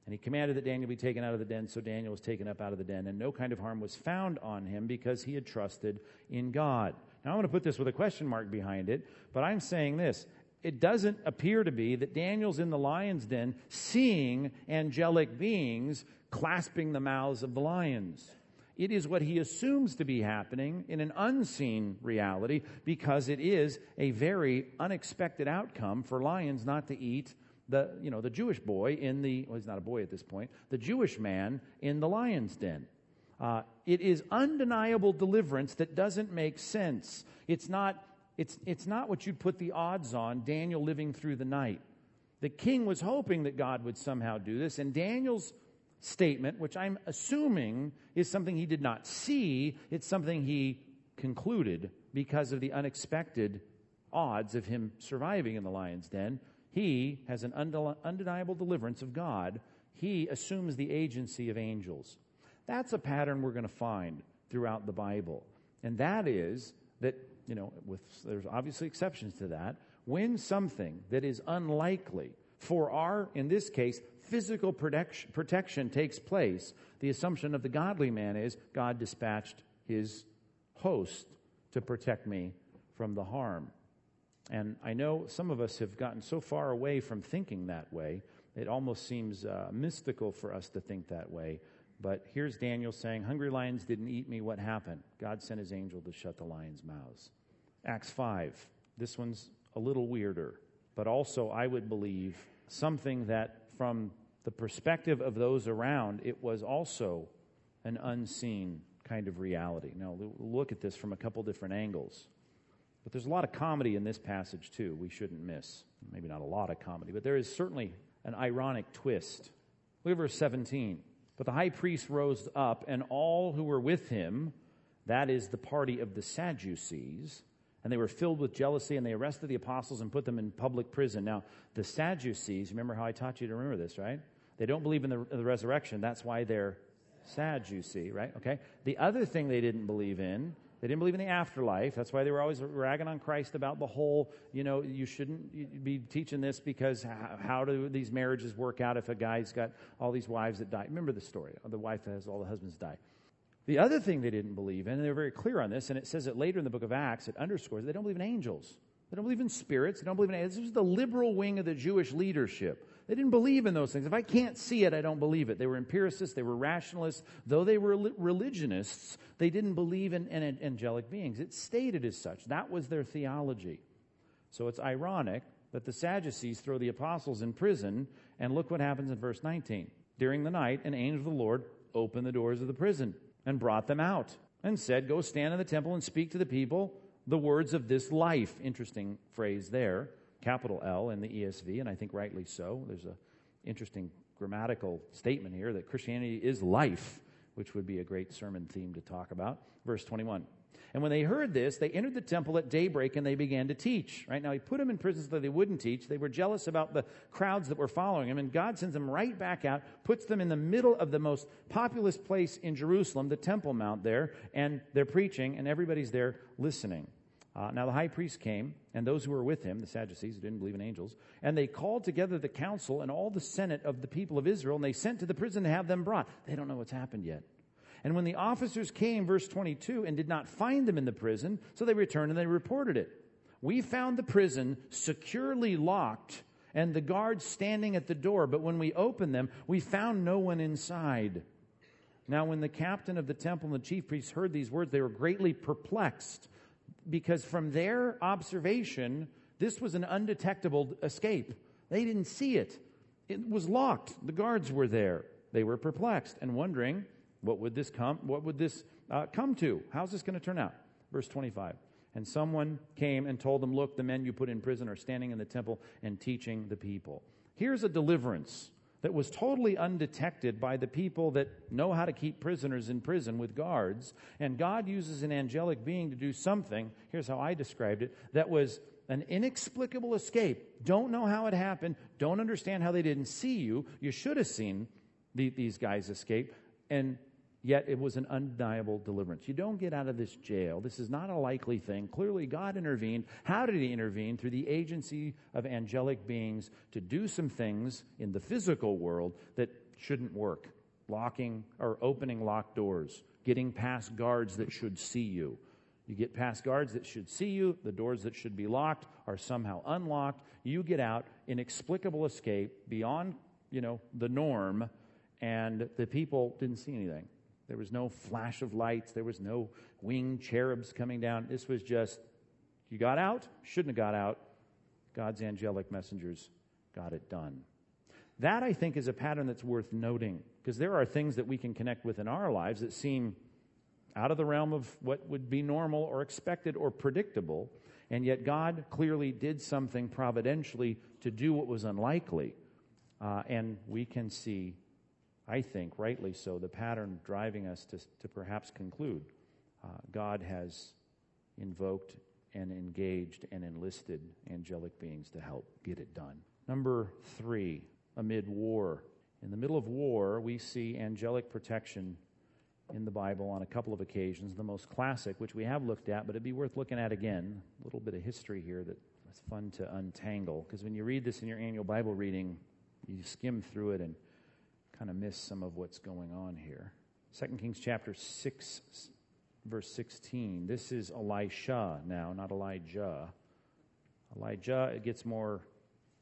And he commanded that Daniel be taken out of the den. So Daniel was taken up out of the den, and no kind of harm was found on him because he had trusted in God. Now, I'm going to put this with a question mark behind it, but I'm saying this. It doesn't appear to be that Daniel's in the lion's den seeing angelic beings clasping the mouths of the lions. It is what he assumes to be happening in an unseen reality because it is a very unexpected outcome for lions not to eat the, you know, the Jewish boy in the, well, he's not a boy at this point, the Jewish man in the lion's den. Uh, it is undeniable deliverance that doesn't make sense. It's not, it's, it's not what you'd put the odds on, Daniel living through the night. The king was hoping that God would somehow do this, and Daniel's statement, which I'm assuming is something he did not see, it's something he concluded because of the unexpected odds of him surviving in the lion's den. He has an undeniable deliverance of God. He assumes the agency of angels. That's a pattern we're going to find throughout the Bible. And that is that, you know, with, there's obviously exceptions to that. When something that is unlikely for our, in this case, physical protection, protection takes place, the assumption of the godly man is God dispatched his host to protect me from the harm. And I know some of us have gotten so far away from thinking that way, it almost seems uh, mystical for us to think that way. But here's Daniel saying, Hungry lions didn't eat me. What happened? God sent his angel to shut the lions' mouths. Acts 5. This one's a little weirder, but also, I would believe, something that from the perspective of those around, it was also an unseen kind of reality. Now, look at this from a couple different angles. But there's a lot of comedy in this passage, too, we shouldn't miss. Maybe not a lot of comedy, but there is certainly an ironic twist. Look at verse 17. But the high priest rose up, and all who were with him, that is the party of the Sadducees, and they were filled with jealousy, and they arrested the apostles and put them in public prison. Now, the Sadducees, remember how I taught you to remember this, right? They don't believe in the, the resurrection. That's why they're Sadducee, right? Okay. The other thing they didn't believe in they didn't believe in the afterlife. That's why they were always ragging on Christ about the whole, you know, you shouldn't be teaching this because how do these marriages work out if a guy's got all these wives that die? Remember the story the wife has all the husbands die. The other thing they didn't believe in, and they're very clear on this, and it says it later in the book of Acts, it underscores they don't believe in angels. They don't believe in spirits. They don't believe in angels. This was the liberal wing of the Jewish leadership. They didn't believe in those things. If I can't see it, I don't believe it. They were empiricists, they were rationalists. Though they were religionists, they didn't believe in, in angelic beings. It's stated as such. That was their theology. So it's ironic that the Sadducees throw the apostles in prison, and look what happens in verse 19. During the night, an angel of the Lord opened the doors of the prison and brought them out and said, Go stand in the temple and speak to the people the words of this life. Interesting phrase there capital L in the ESV, and I think rightly so. There's an interesting grammatical statement here that Christianity is life, which would be a great sermon theme to talk about. Verse 21. And when they heard this, they entered the temple at daybreak and they began to teach. Right now, he put them in prison so that they wouldn't teach. They were jealous about the crowds that were following him, and God sends them right back out, puts them in the middle of the most populous place in Jerusalem, the Temple Mount there, and they're preaching, and everybody's there listening. Uh, now the high priest came, and those who were with him, the Sadducees who didn't believe in angels, and they called together the council and all the senate of the people of Israel, and they sent to the prison to have them brought. They don't know what's happened yet. And when the officers came, verse 22, and did not find them in the prison, so they returned and they reported it. We found the prison securely locked and the guards standing at the door, but when we opened them, we found no one inside. Now, when the captain of the temple and the chief priests heard these words, they were greatly perplexed because from their observation, this was an undetectable escape. They didn't see it. It was locked. The guards were there. they were perplexed and wondering, what would this come, what would this uh, come to? How's this going to turn out? Verse 25. And someone came and told them, Look, the men you put in prison are standing in the temple and teaching the people. Here's a deliverance that was totally undetected by the people that know how to keep prisoners in prison with guards. And God uses an angelic being to do something, here's how I described it, that was an inexplicable escape. Don't know how it happened. Don't understand how they didn't see you. You should have seen the, these guys escape. And yet it was an undeniable deliverance. You don't get out of this jail. This is not a likely thing. Clearly, God intervened. How did He intervene? Through the agency of angelic beings to do some things in the physical world that shouldn't work. Locking or opening locked doors, getting past guards that should see you. You get past guards that should see you, the doors that should be locked are somehow unlocked. You get out, inexplicable escape beyond, you know, the norm, and the people didn't see anything. There was no flash of lights. There was no winged cherubs coming down. This was just, you got out, shouldn't have got out. God's angelic messengers got it done. That, I think, is a pattern that's worth noting because there are things that we can connect with in our lives that seem out of the realm of what would be normal or expected or predictable, and yet God clearly did something providentially to do what was unlikely. Uh, and we can see I think, rightly so, the pattern driving us to, to perhaps conclude uh, God has invoked and engaged and enlisted angelic beings to help get it done. Number three, amid war. In the middle of war, we see angelic protection in the Bible on a couple of occasions. The most classic, which we have looked at, but it'd be worth looking at again. A little bit of history here that's fun to untangle. Because when you read this in your annual Bible reading, you skim through it and kind of miss some of what's going on here. 2 Kings chapter 6, verse 16. This is Elisha now, not Elijah. Elijah, gets more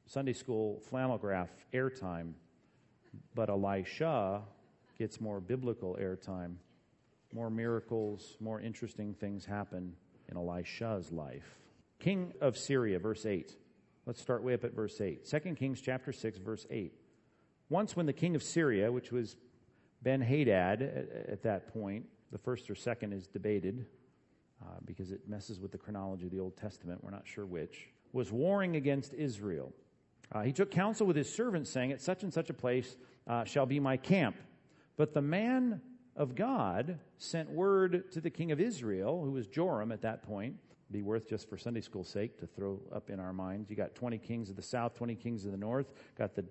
Sunday school flannelgraph airtime, but Elisha gets more biblical airtime. More miracles, more interesting things happen in Elisha's life. King of Syria, verse 8. Let's start way up at verse 8. 2 Kings chapter 6, verse 8. Once, when the king of Syria, which was Ben Hadad at, at that point, the first or second is debated uh, because it messes with the chronology of the Old Testament, we're not sure which, was warring against Israel. Uh, he took counsel with his servants, saying, At such and such a place uh, shall be my camp. But the man of God sent word to the king of Israel, who was Joram at that point, be worth just for Sunday school's sake to throw up in our minds. You got 20 kings of the south, 20 kings of the north, got the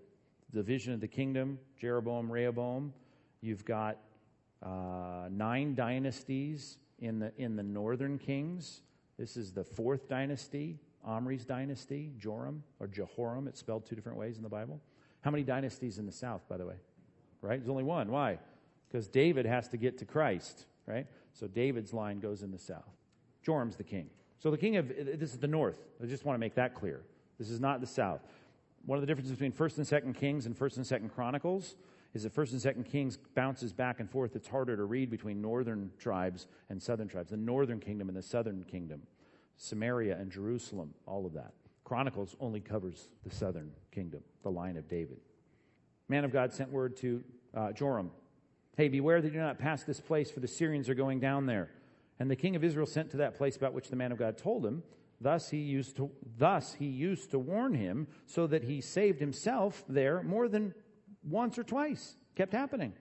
division of the kingdom, Jeroboam, Rehoboam. You've got uh, nine dynasties in the, in the northern kings. This is the fourth dynasty, Omri's dynasty, Joram or Jehoram. It's spelled two different ways in the Bible. How many dynasties in the south, by the way? Right? There's only one. Why? Because David has to get to Christ, right? So David's line goes in the south. Joram's the king. So the king of, this is the north. I just want to make that clear. This is not the south one of the differences between First and Second Kings and First and Second Chronicles is that First and Second Kings bounces back and forth. It's harder to read between northern tribes and southern tribes, the northern kingdom and the southern kingdom, Samaria and Jerusalem, all of that. Chronicles only covers the southern kingdom, the line of David. Man of God sent word to uh, Joram, "Hey, beware that you do not pass this place, for the Syrians are going down there." And the king of Israel sent to that place about which the man of God told him. Thus he used to, thus he used to warn him so that he saved himself there more than once or twice. Kept happening.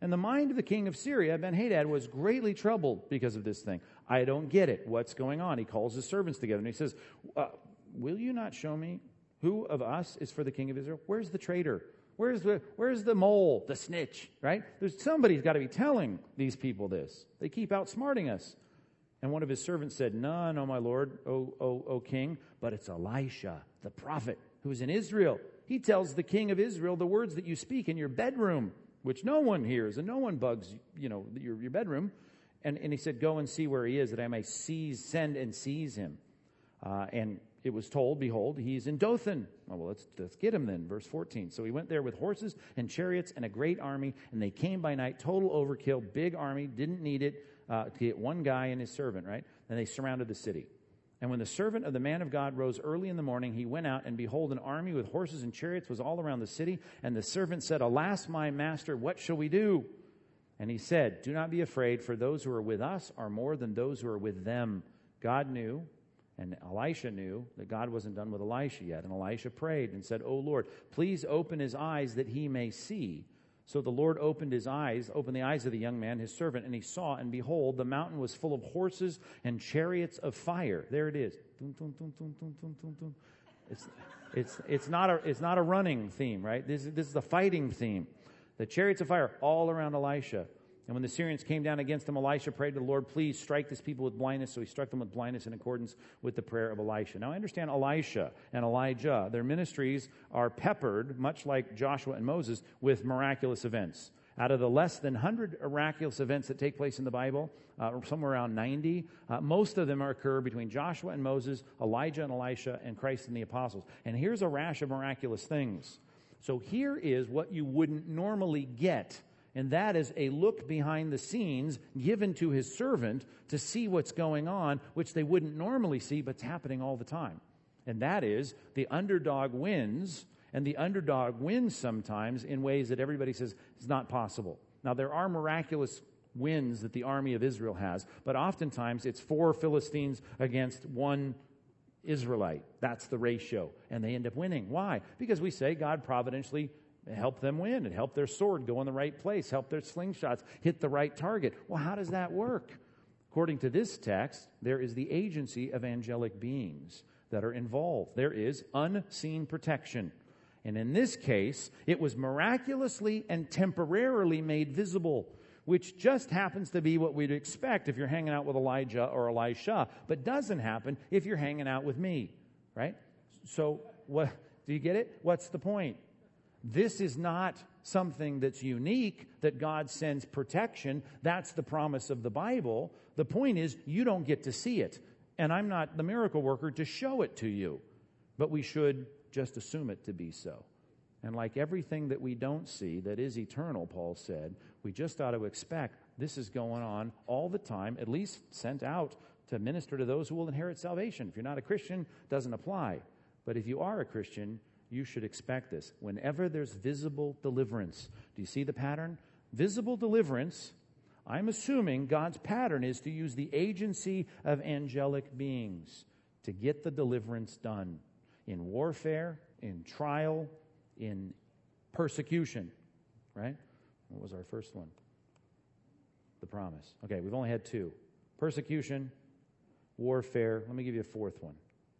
And the mind of the king of Syria, Ben-Hadad, was greatly troubled because of this thing. I don't get it. What's going on? He calls his servants together and he says, uh, will you not show me who of us is for the king of Israel? Where's the traitor? Where's the, where's the mole, the snitch, right? There's somebody's got to be telling these people this. They keep outsmarting us. And one of his servants said, No, no, my lord, O, o, o king, but it's Elisha, the prophet, who's in Israel. He tells the king of Israel the words that you speak in your bedroom, which no one hears and no one bugs, you know, your, your bedroom. And, and he said, Go and see where he is, that I may seize, send and seize him. Uh, and it was told, Behold, he's in Dothan. Oh, well, let's, let's get him then. Verse 14. So he went there with horses and chariots and a great army, and they came by night, total overkill, big army, didn't need it uh, to get one guy and his servant, right? And they surrounded the city. And when the servant of the man of God rose early in the morning, he went out, and behold, an army with horses and chariots was all around the city. And the servant said, Alas, my master, what shall we do? And he said, Do not be afraid, for those who are with us are more than those who are with them. God knew, and Elisha knew, that God wasn't done with Elisha yet. And Elisha prayed and said, O Lord, please open his eyes that he may see. So the Lord opened his eyes, opened the eyes of the young man, his servant, and he saw, and behold, the mountain was full of horses and chariots of fire. There it is. It's, it's, it's, not, a, it's not a running theme, right? This, this is a fighting theme. The chariots of fire all around Elisha. And when the Syrians came down against them, Elisha prayed to the Lord, please strike this people with blindness. So he struck them with blindness in accordance with the prayer of Elisha. Now I understand Elisha and Elijah, their ministries are peppered, much like Joshua and Moses, with miraculous events. Out of the less than 100 miraculous events that take place in the Bible, uh, somewhere around 90, uh, most of them occur between Joshua and Moses, Elijah and Elisha, and Christ and the apostles. And here's a rash of miraculous things. So here is what you wouldn't normally get and that is a look behind the scenes given to his servant to see what's going on, which they wouldn't normally see, but it's happening all the time. And that is the underdog wins, and the underdog wins sometimes in ways that everybody says is not possible. Now, there are miraculous wins that the army of Israel has, but oftentimes it's four Philistines against one Israelite. That's the ratio. And they end up winning. Why? Because we say God providentially help them win and help their sword go in the right place, help their slingshots hit the right target. Well, how does that work? According to this text, there is the agency of angelic beings that are involved. There is unseen protection. And in this case, it was miraculously and temporarily made visible, which just happens to be what we'd expect if you're hanging out with Elijah or Elisha, but doesn't happen if you're hanging out with me, right? So, what, do you get it? What's the point? This is not something that's unique that God sends protection. That's the promise of the Bible. The point is, you don't get to see it. And I'm not the miracle worker to show it to you. But we should just assume it to be so. And like everything that we don't see that is eternal, Paul said, we just ought to expect this is going on all the time, at least sent out to minister to those who will inherit salvation. If you're not a Christian, doesn't apply. But if you are a Christian, you should expect this. Whenever there's visible deliverance, do you see the pattern? Visible deliverance, I'm assuming God's pattern is to use the agency of angelic beings to get the deliverance done in warfare, in trial, in persecution, right? What was our first one? The promise. Okay, we've only had two persecution, warfare. Let me give you a fourth one,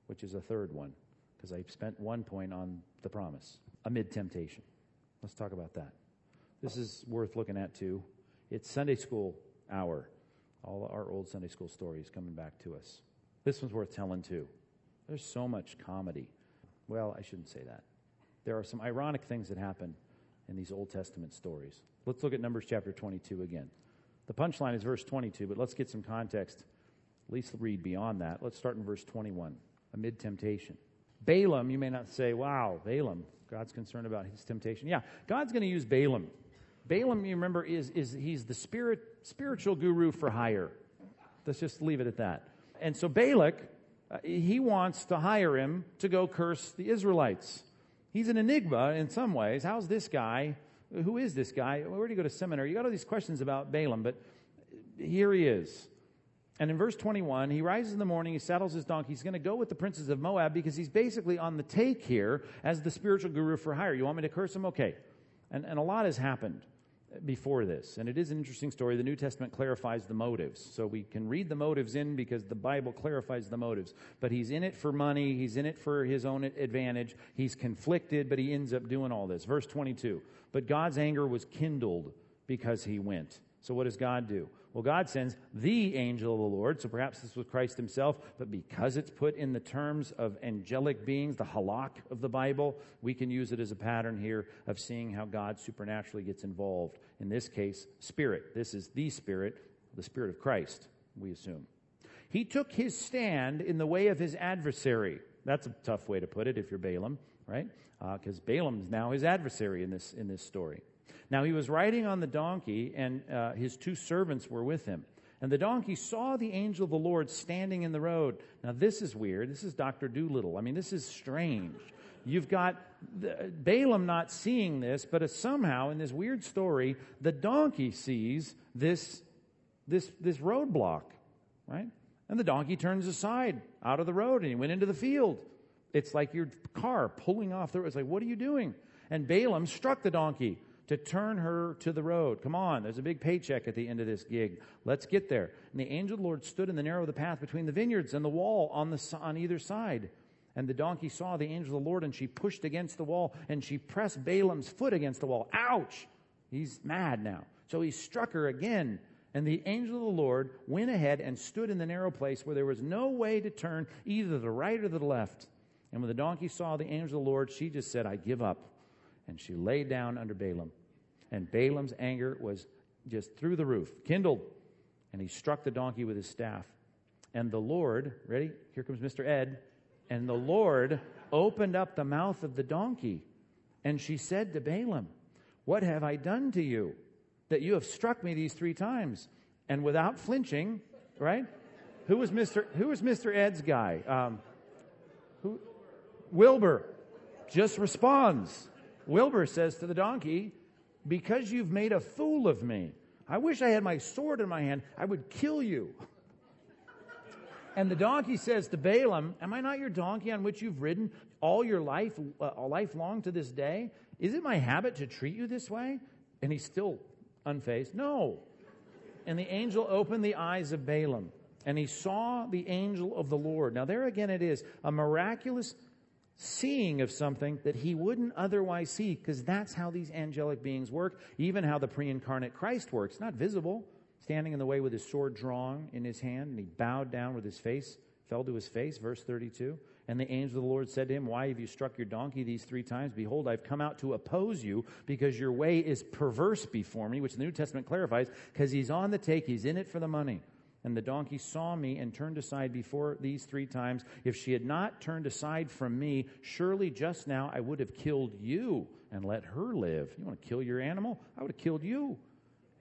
which is a third one because I spent one point on the promise amid temptation. Let's talk about that. This is worth looking at too. It's Sunday school hour. All our old Sunday school stories coming back to us. This one's worth telling too. There's so much comedy. Well, I shouldn't say that. There are some ironic things that happen in these Old Testament stories. Let's look at Numbers chapter 22 again. The punchline is verse 22, but let's get some context. At least read beyond that. Let's start in verse 21. Amid temptation. Balaam, you may not say, wow, Balaam, God's concerned about his temptation. Yeah, God's going to use Balaam. Balaam, you remember, is, is he's the spirit, spiritual guru for hire. Let's just leave it at that. And so Balak, uh, he wants to hire him to go curse the Israelites. He's an enigma in some ways. How's this guy? Who is this guy? Where did he go to seminary? You got all these questions about Balaam, but here he is. And in verse 21, he rises in the morning, he saddles his donkey, he's going to go with the princes of Moab because he's basically on the take here as the spiritual guru for hire. You want me to curse him? Okay. And, and a lot has happened before this. And it is an interesting story. The New Testament clarifies the motives. So we can read the motives in because the Bible clarifies the motives. But he's in it for money, he's in it for his own advantage. He's conflicted, but he ends up doing all this. Verse 22 But God's anger was kindled because he went. So what does God do? Well, God sends the angel of the Lord, so perhaps this was Christ himself, but because it's put in the terms of angelic beings, the halak of the Bible, we can use it as a pattern here of seeing how God supernaturally gets involved. In this case, spirit. This is the spirit, the spirit of Christ, we assume. He took his stand in the way of his adversary. That's a tough way to put it if you're Balaam, right? Because uh, Balaam's now his adversary in this, in this story. Now he was riding on the donkey, and uh, his two servants were with him. And the donkey saw the angel of the Lord standing in the road. Now, this is weird. This is Dr. Dolittle. I mean, this is strange. You've got Balaam not seeing this, but somehow in this weird story, the donkey sees this, this, this roadblock, right? And the donkey turns aside out of the road and he went into the field. It's like your car pulling off the road. It's like, what are you doing? And Balaam struck the donkey to turn her to the road. Come on, there's a big paycheck at the end of this gig. Let's get there. And the angel of the Lord stood in the narrow of the path between the vineyards and the wall on, the, on either side. And the donkey saw the angel of the Lord, and she pushed against the wall, and she pressed Balaam's foot against the wall. Ouch! He's mad now. So he struck her again. And the angel of the Lord went ahead and stood in the narrow place where there was no way to turn either to the right or to the left. And when the donkey saw the angel of the Lord, she just said, I give up. And she lay down under Balaam. And Balaam's anger was just through the roof, kindled. And he struck the donkey with his staff. And the Lord, ready? Here comes Mr. Ed. And the Lord opened up the mouth of the donkey. And she said to Balaam, What have I done to you that you have struck me these three times? And without flinching, right? Who was Mr. Who was Mr. Ed's guy? Um, who? Wilbur just responds. Wilbur says to the donkey, because you've made a fool of me. I wish I had my sword in my hand. I would kill you. And the donkey says to Balaam, Am I not your donkey on which you've ridden all your life, uh, life long to this day? Is it my habit to treat you this way? And he's still unfazed. No. And the angel opened the eyes of Balaam, and he saw the angel of the Lord. Now, there again it is a miraculous seeing of something that he wouldn't otherwise see, because that's how these angelic beings work, even how the pre incarnate Christ works. Not visible, standing in the way with his sword drawn in his hand, and he bowed down with his face, fell to his face, verse 32. And the angel of the Lord said to him, Why have you struck your donkey these three times? Behold, I've come out to oppose you because your way is perverse before me, which the New Testament clarifies, because he's on the take, he's in it for the money. And the donkey saw me and turned aside before these three times. If she had not turned aside from me, surely just now I would have killed you and let her live. You want to kill your animal? I would have killed you.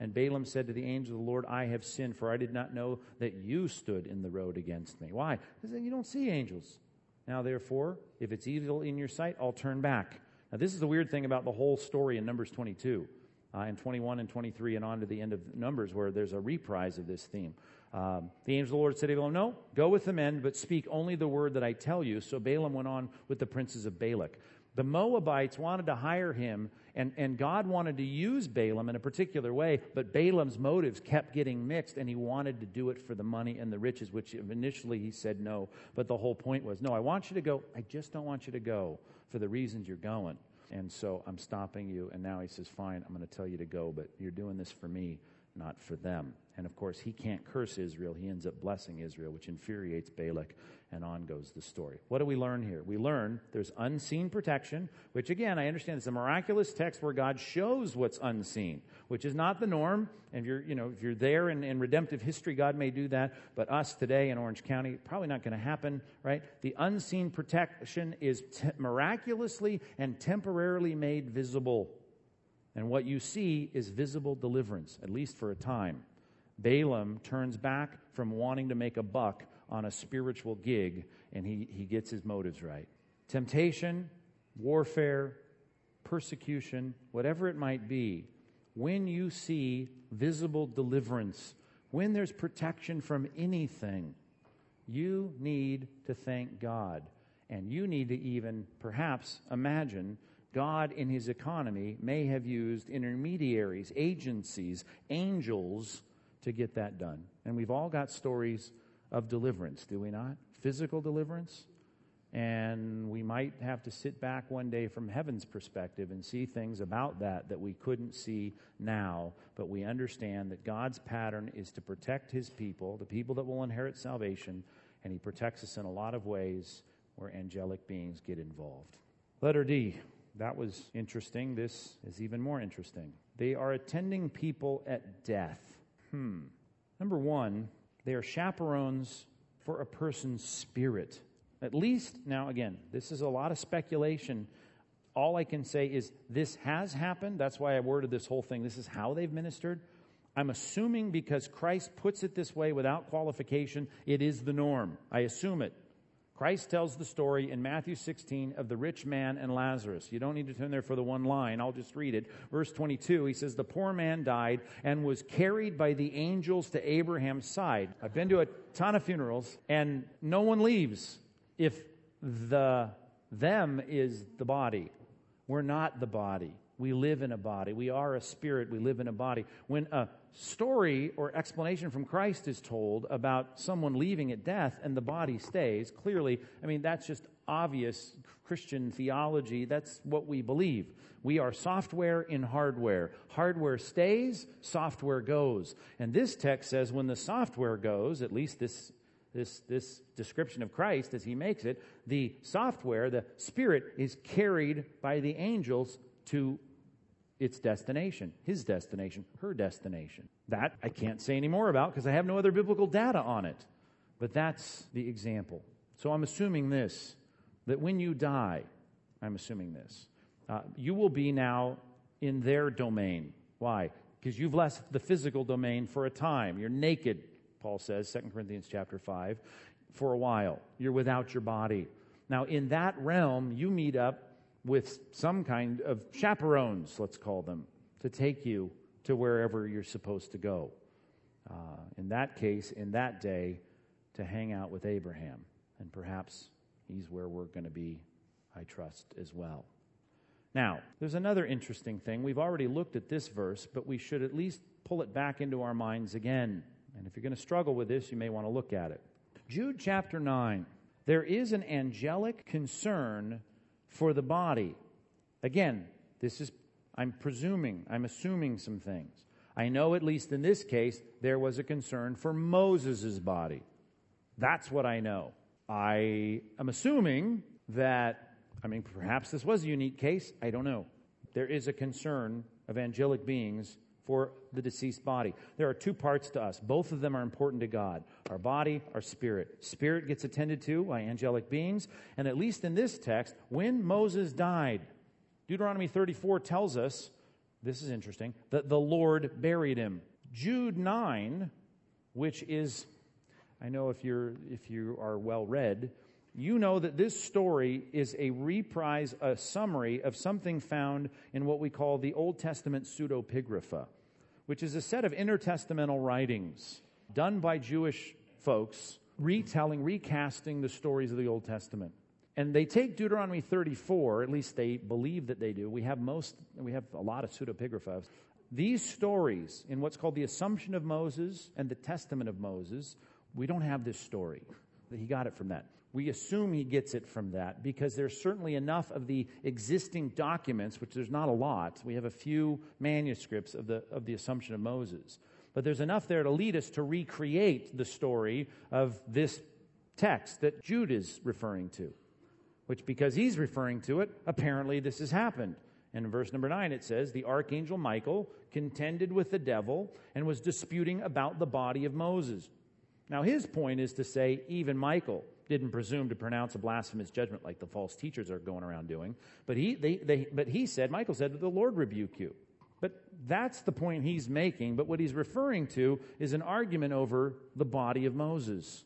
And Balaam said to the angel of the Lord, I have sinned, for I did not know that you stood in the road against me. Why? Because you don't see angels. Now, therefore, if it's evil in your sight, I'll turn back. Now, this is the weird thing about the whole story in Numbers 22 uh, and 21 and 23 and on to the end of Numbers, where there's a reprise of this theme. Um, the angel of the Lord said to Balaam, No, go with the men, but speak only the word that I tell you. So Balaam went on with the princes of Balak. The Moabites wanted to hire him, and, and God wanted to use Balaam in a particular way, but Balaam's motives kept getting mixed, and he wanted to do it for the money and the riches, which initially he said no. But the whole point was, No, I want you to go. I just don't want you to go for the reasons you're going. And so I'm stopping you. And now he says, Fine, I'm going to tell you to go, but you're doing this for me, not for them. And of course, he can't curse Israel. He ends up blessing Israel, which infuriates Balak. And on goes the story. What do we learn here? We learn there's unseen protection, which again, I understand it's a miraculous text where God shows what's unseen, which is not the norm. And if you're, you know, if you're there in, in redemptive history, God may do that. But us today in Orange County, probably not going to happen, right? The unseen protection is miraculously and temporarily made visible. And what you see is visible deliverance, at least for a time. Balaam turns back from wanting to make a buck on a spiritual gig and he, he gets his motives right. Temptation, warfare, persecution, whatever it might be, when you see visible deliverance, when there's protection from anything, you need to thank God. And you need to even perhaps imagine God in his economy may have used intermediaries, agencies, angels to get that done. And we've all got stories of deliverance, do we not? Physical deliverance. And we might have to sit back one day from heaven's perspective and see things about that that we couldn't see now. But we understand that God's pattern is to protect his people, the people that will inherit salvation, and he protects us in a lot of ways where angelic beings get involved. Letter D. That was interesting. This is even more interesting. They are attending people at death. Hmm. Number one, they are chaperones for a person's spirit. At least, now again, this is a lot of speculation. All I can say is this has happened. That's why I worded this whole thing. This is how they've ministered. I'm assuming because Christ puts it this way without qualification, it is the norm. I assume it. Christ tells the story in Matthew 16 of the rich man and Lazarus. You don't need to turn there for the one line. I'll just read it. Verse 22, he says, The poor man died and was carried by the angels to Abraham's side. I've been to a ton of funerals and no one leaves if the them is the body. We're not the body. We live in a body. We are a spirit. We live in a body. When a story or explanation from Christ is told about someone leaving at death and the body stays, clearly, I mean, that's just obvious Christian theology. That's what we believe. We are software in hardware. Hardware stays, software goes. And this text says when the software goes, at least this this, this description of Christ as he makes it, the software, the spirit, is carried by the angels to its destination, his destination, her destination. That I can't say any more about because I have no other biblical data on it. But that's the example. So I'm assuming this that when you die, I'm assuming this, uh, you will be now in their domain. Why? Because you've left the physical domain for a time. You're naked, Paul says, 2 Corinthians chapter 5, for a while. You're without your body. Now, in that realm, you meet up with some kind of chaperones, let's call them, to take you to wherever you're supposed to go. Uh, in that case, in that day, to hang out with Abraham. And perhaps he's where we're going to be, I trust, as well. Now, there's another interesting thing. We've already looked at this verse, but we should at least pull it back into our minds again. And if you're going to struggle with this, you may want to look at it. Jude chapter 9. There is an angelic concern for the body. Again, this is, I'm presuming, I'm assuming some things. I know, at least in this case, there was a concern for Moses' body. That's what I know. I am assuming that, I mean, perhaps this was a unique case. I don't know. There is a concern of angelic beings for the deceased body. There are two parts to us. Both of them are important to God our body, our spirit. Spirit gets attended to by angelic beings. And at least in this text, when Moses died, Deuteronomy 34 tells us this is interesting that the Lord buried him. Jude 9, which is, I know if, you're, if you are well read, you know that this story is a reprise, a summary of something found in what we call the Old Testament pseudepigrapha which is a set of intertestamental writings done by Jewish folks, retelling, recasting the stories of the Old Testament. And they take Deuteronomy 34, at least they believe that they do. We have most, we have a lot of pseudepigraphas. These stories, in what's called the Assumption of Moses and the Testament of Moses, we don't have this story. He got it from that. We assume he gets it from that because there's certainly enough of the existing documents, which there's not a lot. We have a few manuscripts of the, of the Assumption of Moses. But there's enough there to lead us to recreate the story of this text that Jude is referring to, which because he's referring to it, apparently this has happened. And in verse number nine, it says, The archangel Michael contended with the devil and was disputing about the body of Moses. Now, his point is to say, even Michael didn't presume to pronounce a blasphemous judgment like the false teachers are going around doing. But he, they, they, but he said, Michael said, the Lord rebuke you. But that's the point he's making. But what he's referring to is an argument over the body of Moses.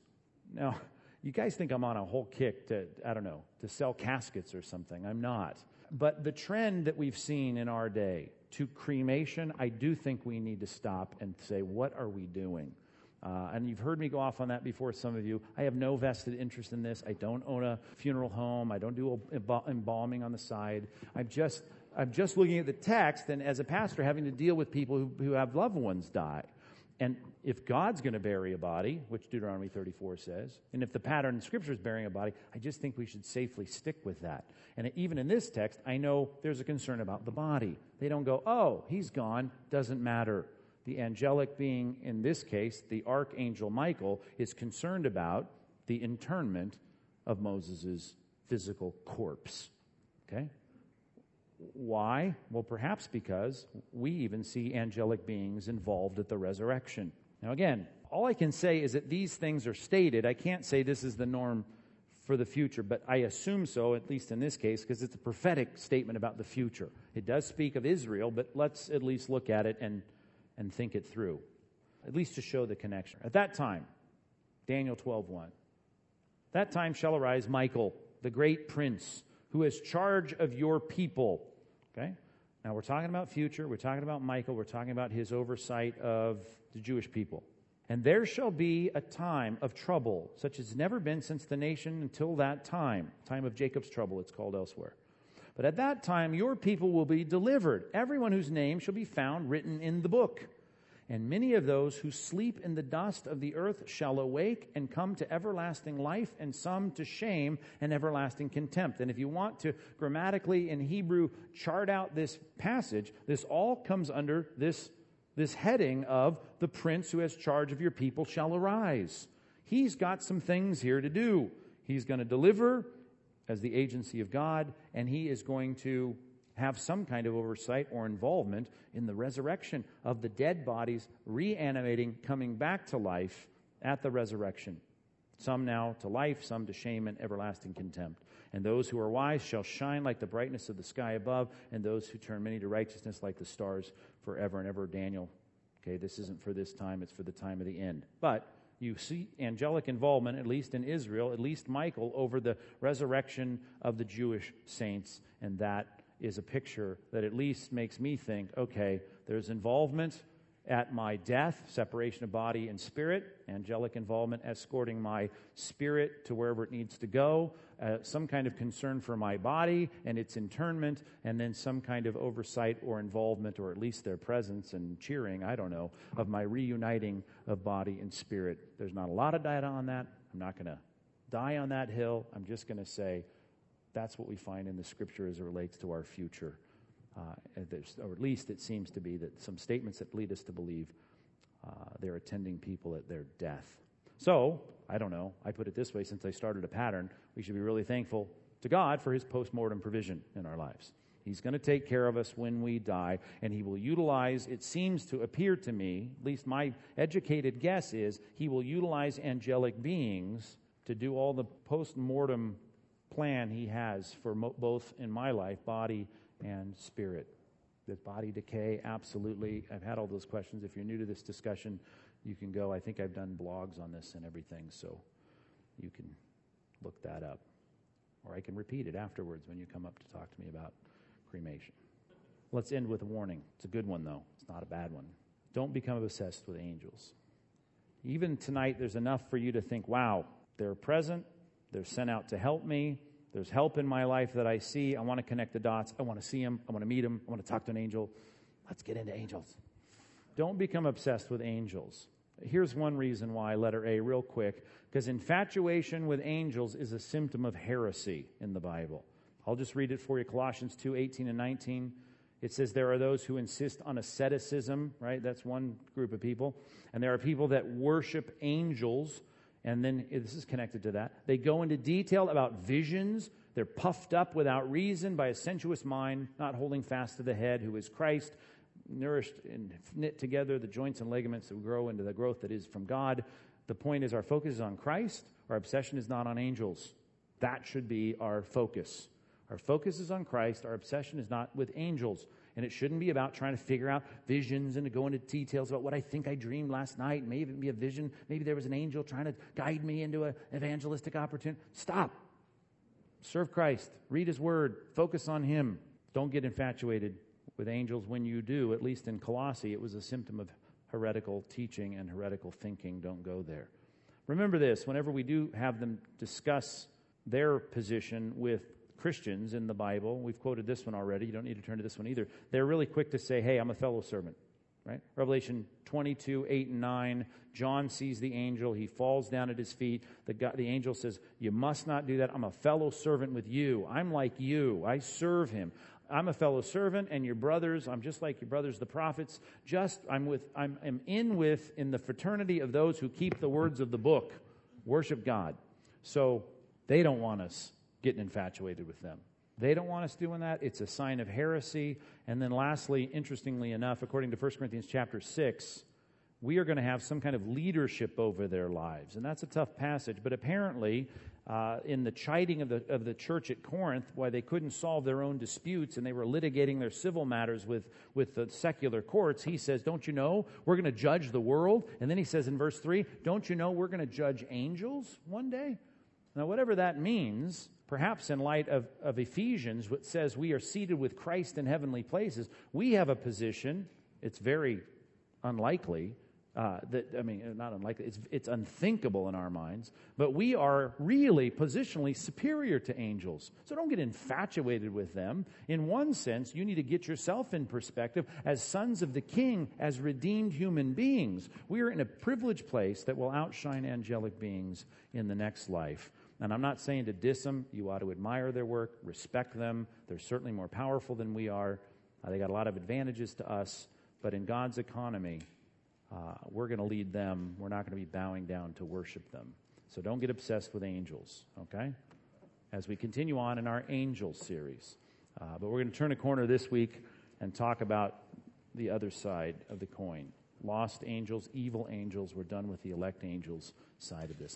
Now, you guys think I'm on a whole kick to, I don't know, to sell caskets or something. I'm not. But the trend that we've seen in our day to cremation, I do think we need to stop and say, what are we doing? Uh, and you've heard me go off on that before, some of you. I have no vested interest in this. I don't own a funeral home. I don't do embalming on the side. I'm just, I'm just looking at the text and as a pastor having to deal with people who, who have loved ones die. And if God's going to bury a body, which Deuteronomy 34 says, and if the pattern in Scripture is burying a body, I just think we should safely stick with that. And even in this text, I know there's a concern about the body. They don't go, oh, he's gone, doesn't matter the angelic being, in this case, the archangel Michael, is concerned about the internment of Moses' physical corpse. Okay? Why? Well, perhaps because we even see angelic beings involved at the resurrection. Now, again, all I can say is that these things are stated. I can't say this is the norm for the future, but I assume so, at least in this case, because it's a prophetic statement about the future. It does speak of Israel, but let's at least look at it and and think it through, at least to show the connection. At that time, Daniel 12:1. That time shall arise Michael, the great prince, who has charge of your people. Okay? Now we're talking about future, we're talking about Michael, we're talking about his oversight of the Jewish people. And there shall be a time of trouble, such as never been since the nation until that time. Time of Jacob's trouble, it's called elsewhere. But at that time, your people will be delivered, everyone whose name shall be found written in the book. And many of those who sleep in the dust of the earth shall awake and come to everlasting life, and some to shame and everlasting contempt. And if you want to grammatically in Hebrew chart out this passage, this all comes under this, this heading of the prince who has charge of your people shall arise. He's got some things here to do. He's going to deliver as the agency of God, and he is going to have some kind of oversight or involvement in the resurrection of the dead bodies reanimating, coming back to life at the resurrection. Some now to life, some to shame and everlasting contempt. And those who are wise shall shine like the brightness of the sky above, and those who turn many to righteousness like the stars forever and ever. Daniel. Okay, this isn't for this time, it's for the time of the end. But you see angelic involvement, at least in Israel, at least Michael, over the resurrection of the Jewish saints, and that is a picture that at least makes me think okay, there's involvement at my death, separation of body and spirit, angelic involvement, escorting my spirit to wherever it needs to go, uh, some kind of concern for my body and its internment, and then some kind of oversight or involvement, or at least their presence and cheering, I don't know, of my reuniting of body and spirit. There's not a lot of data on that. I'm not going to die on that hill. I'm just going to say that's what we find in the scripture as it relates to our future. Uh, or at least it seems to be that some statements that lead us to believe uh, they're attending people at their death. So, I don't know, I put it this way since I started a pattern, we should be really thankful to God for his post-mortem provision in our lives. He's going to take care of us when we die, and he will utilize, it seems to appear to me, at least my educated guess is, he will utilize angelic beings to do all the post-mortem plan He has for mo- both in my life, body and spirit. Does body decay? Absolutely. I've had all those questions. If you're new to this discussion, you can go. I think I've done blogs on this and everything, so you can look that up. Or I can repeat it afterwards when you come up to talk to me about cremation. Let's end with a warning. It's a good one, though. It's not a bad one. Don't become obsessed with angels. Even tonight, there's enough for you to think, wow, they're present, they're sent out to help me. There's help in my life that I see. I want to connect the dots. I want to see them. I want to meet them. I want to talk to an angel. Let's get into angels. Don't become obsessed with angels. Here's one reason why, letter A, real quick, because infatuation with angels is a symptom of heresy in the Bible. I'll just read it for you Colossians 2 18 and 19. It says there are those who insist on asceticism, right? That's one group of people. And there are people that worship angels and then eh, this is connected to that. They go into detail about visions. They're puffed up without reason by a sensuous mind, not holding fast to the head, who is Christ, nourished and knit together the joints and ligaments that grow into the growth that is from God. The point is, our focus is on Christ. Our obsession is not on angels. That should be our focus. Our focus is on Christ. Our obsession is not with angels. And it shouldn't be about trying to figure out visions and to go into details about what I think I dreamed last night. Maybe it be a vision. Maybe there was an angel trying to guide me into an evangelistic opportunity. Stop. Serve Christ. Read His Word. Focus on Him. Don't get infatuated with angels when you do. At least in Colossae, it was a symptom of heretical teaching and heretical thinking. Don't go there. Remember this whenever we do have them discuss their position with Christians in the Bible, we've quoted this one already, you don't need to turn to this one either. They're really quick to say, hey, I'm a fellow servant, right? Revelation 22, 8 and 9, John sees the angel, he falls down at his feet. The, God, the angel says, You must not do that. I'm a fellow servant with you. I'm like you. I serve him. I'm a fellow servant, and your brothers, I'm just like your brothers, the prophets. Just, I'm with, I'm, I'm in with, in the fraternity of those who keep the words of the book, worship God. So they don't want us getting infatuated with them. They don't want us doing that. It's a sign of heresy. And then lastly, interestingly enough, according to 1 Corinthians chapter 6, we are going to have some kind of leadership over their lives. And that's a tough passage, but apparently uh, in the chiding of the, of the church at Corinth, why they couldn't solve their own disputes and they were litigating their civil matters with, with the secular courts, he says, Don't you know we're going to judge the world? And then he says in verse 3, Don't you know we're going to judge angels one day? Now, whatever that means, perhaps in light of, of Ephesians, which says we are seated with Christ in heavenly places, we have a position, it's very unlikely, uh, that I mean, not unlikely. It's it's unthinkable in our minds, but we are really positionally superior to angels. So don't get infatuated with them. In one sense, you need to get yourself in perspective as sons of the King, as redeemed human beings. We are in a privileged place that will outshine angelic beings in the next life. And I'm not saying to diss them. You ought to admire their work, respect them. They're certainly more powerful than we are. Uh, they got a lot of advantages to us. But in God's economy, uh, we're going to lead them. We're not going to be bowing down to worship them. So don't get obsessed with angels, okay? As we continue on in our angels series. Uh, but we're going to turn a corner this week and talk about the other side of the coin. Lost angels, evil angels. We're done with the elect angels side of this.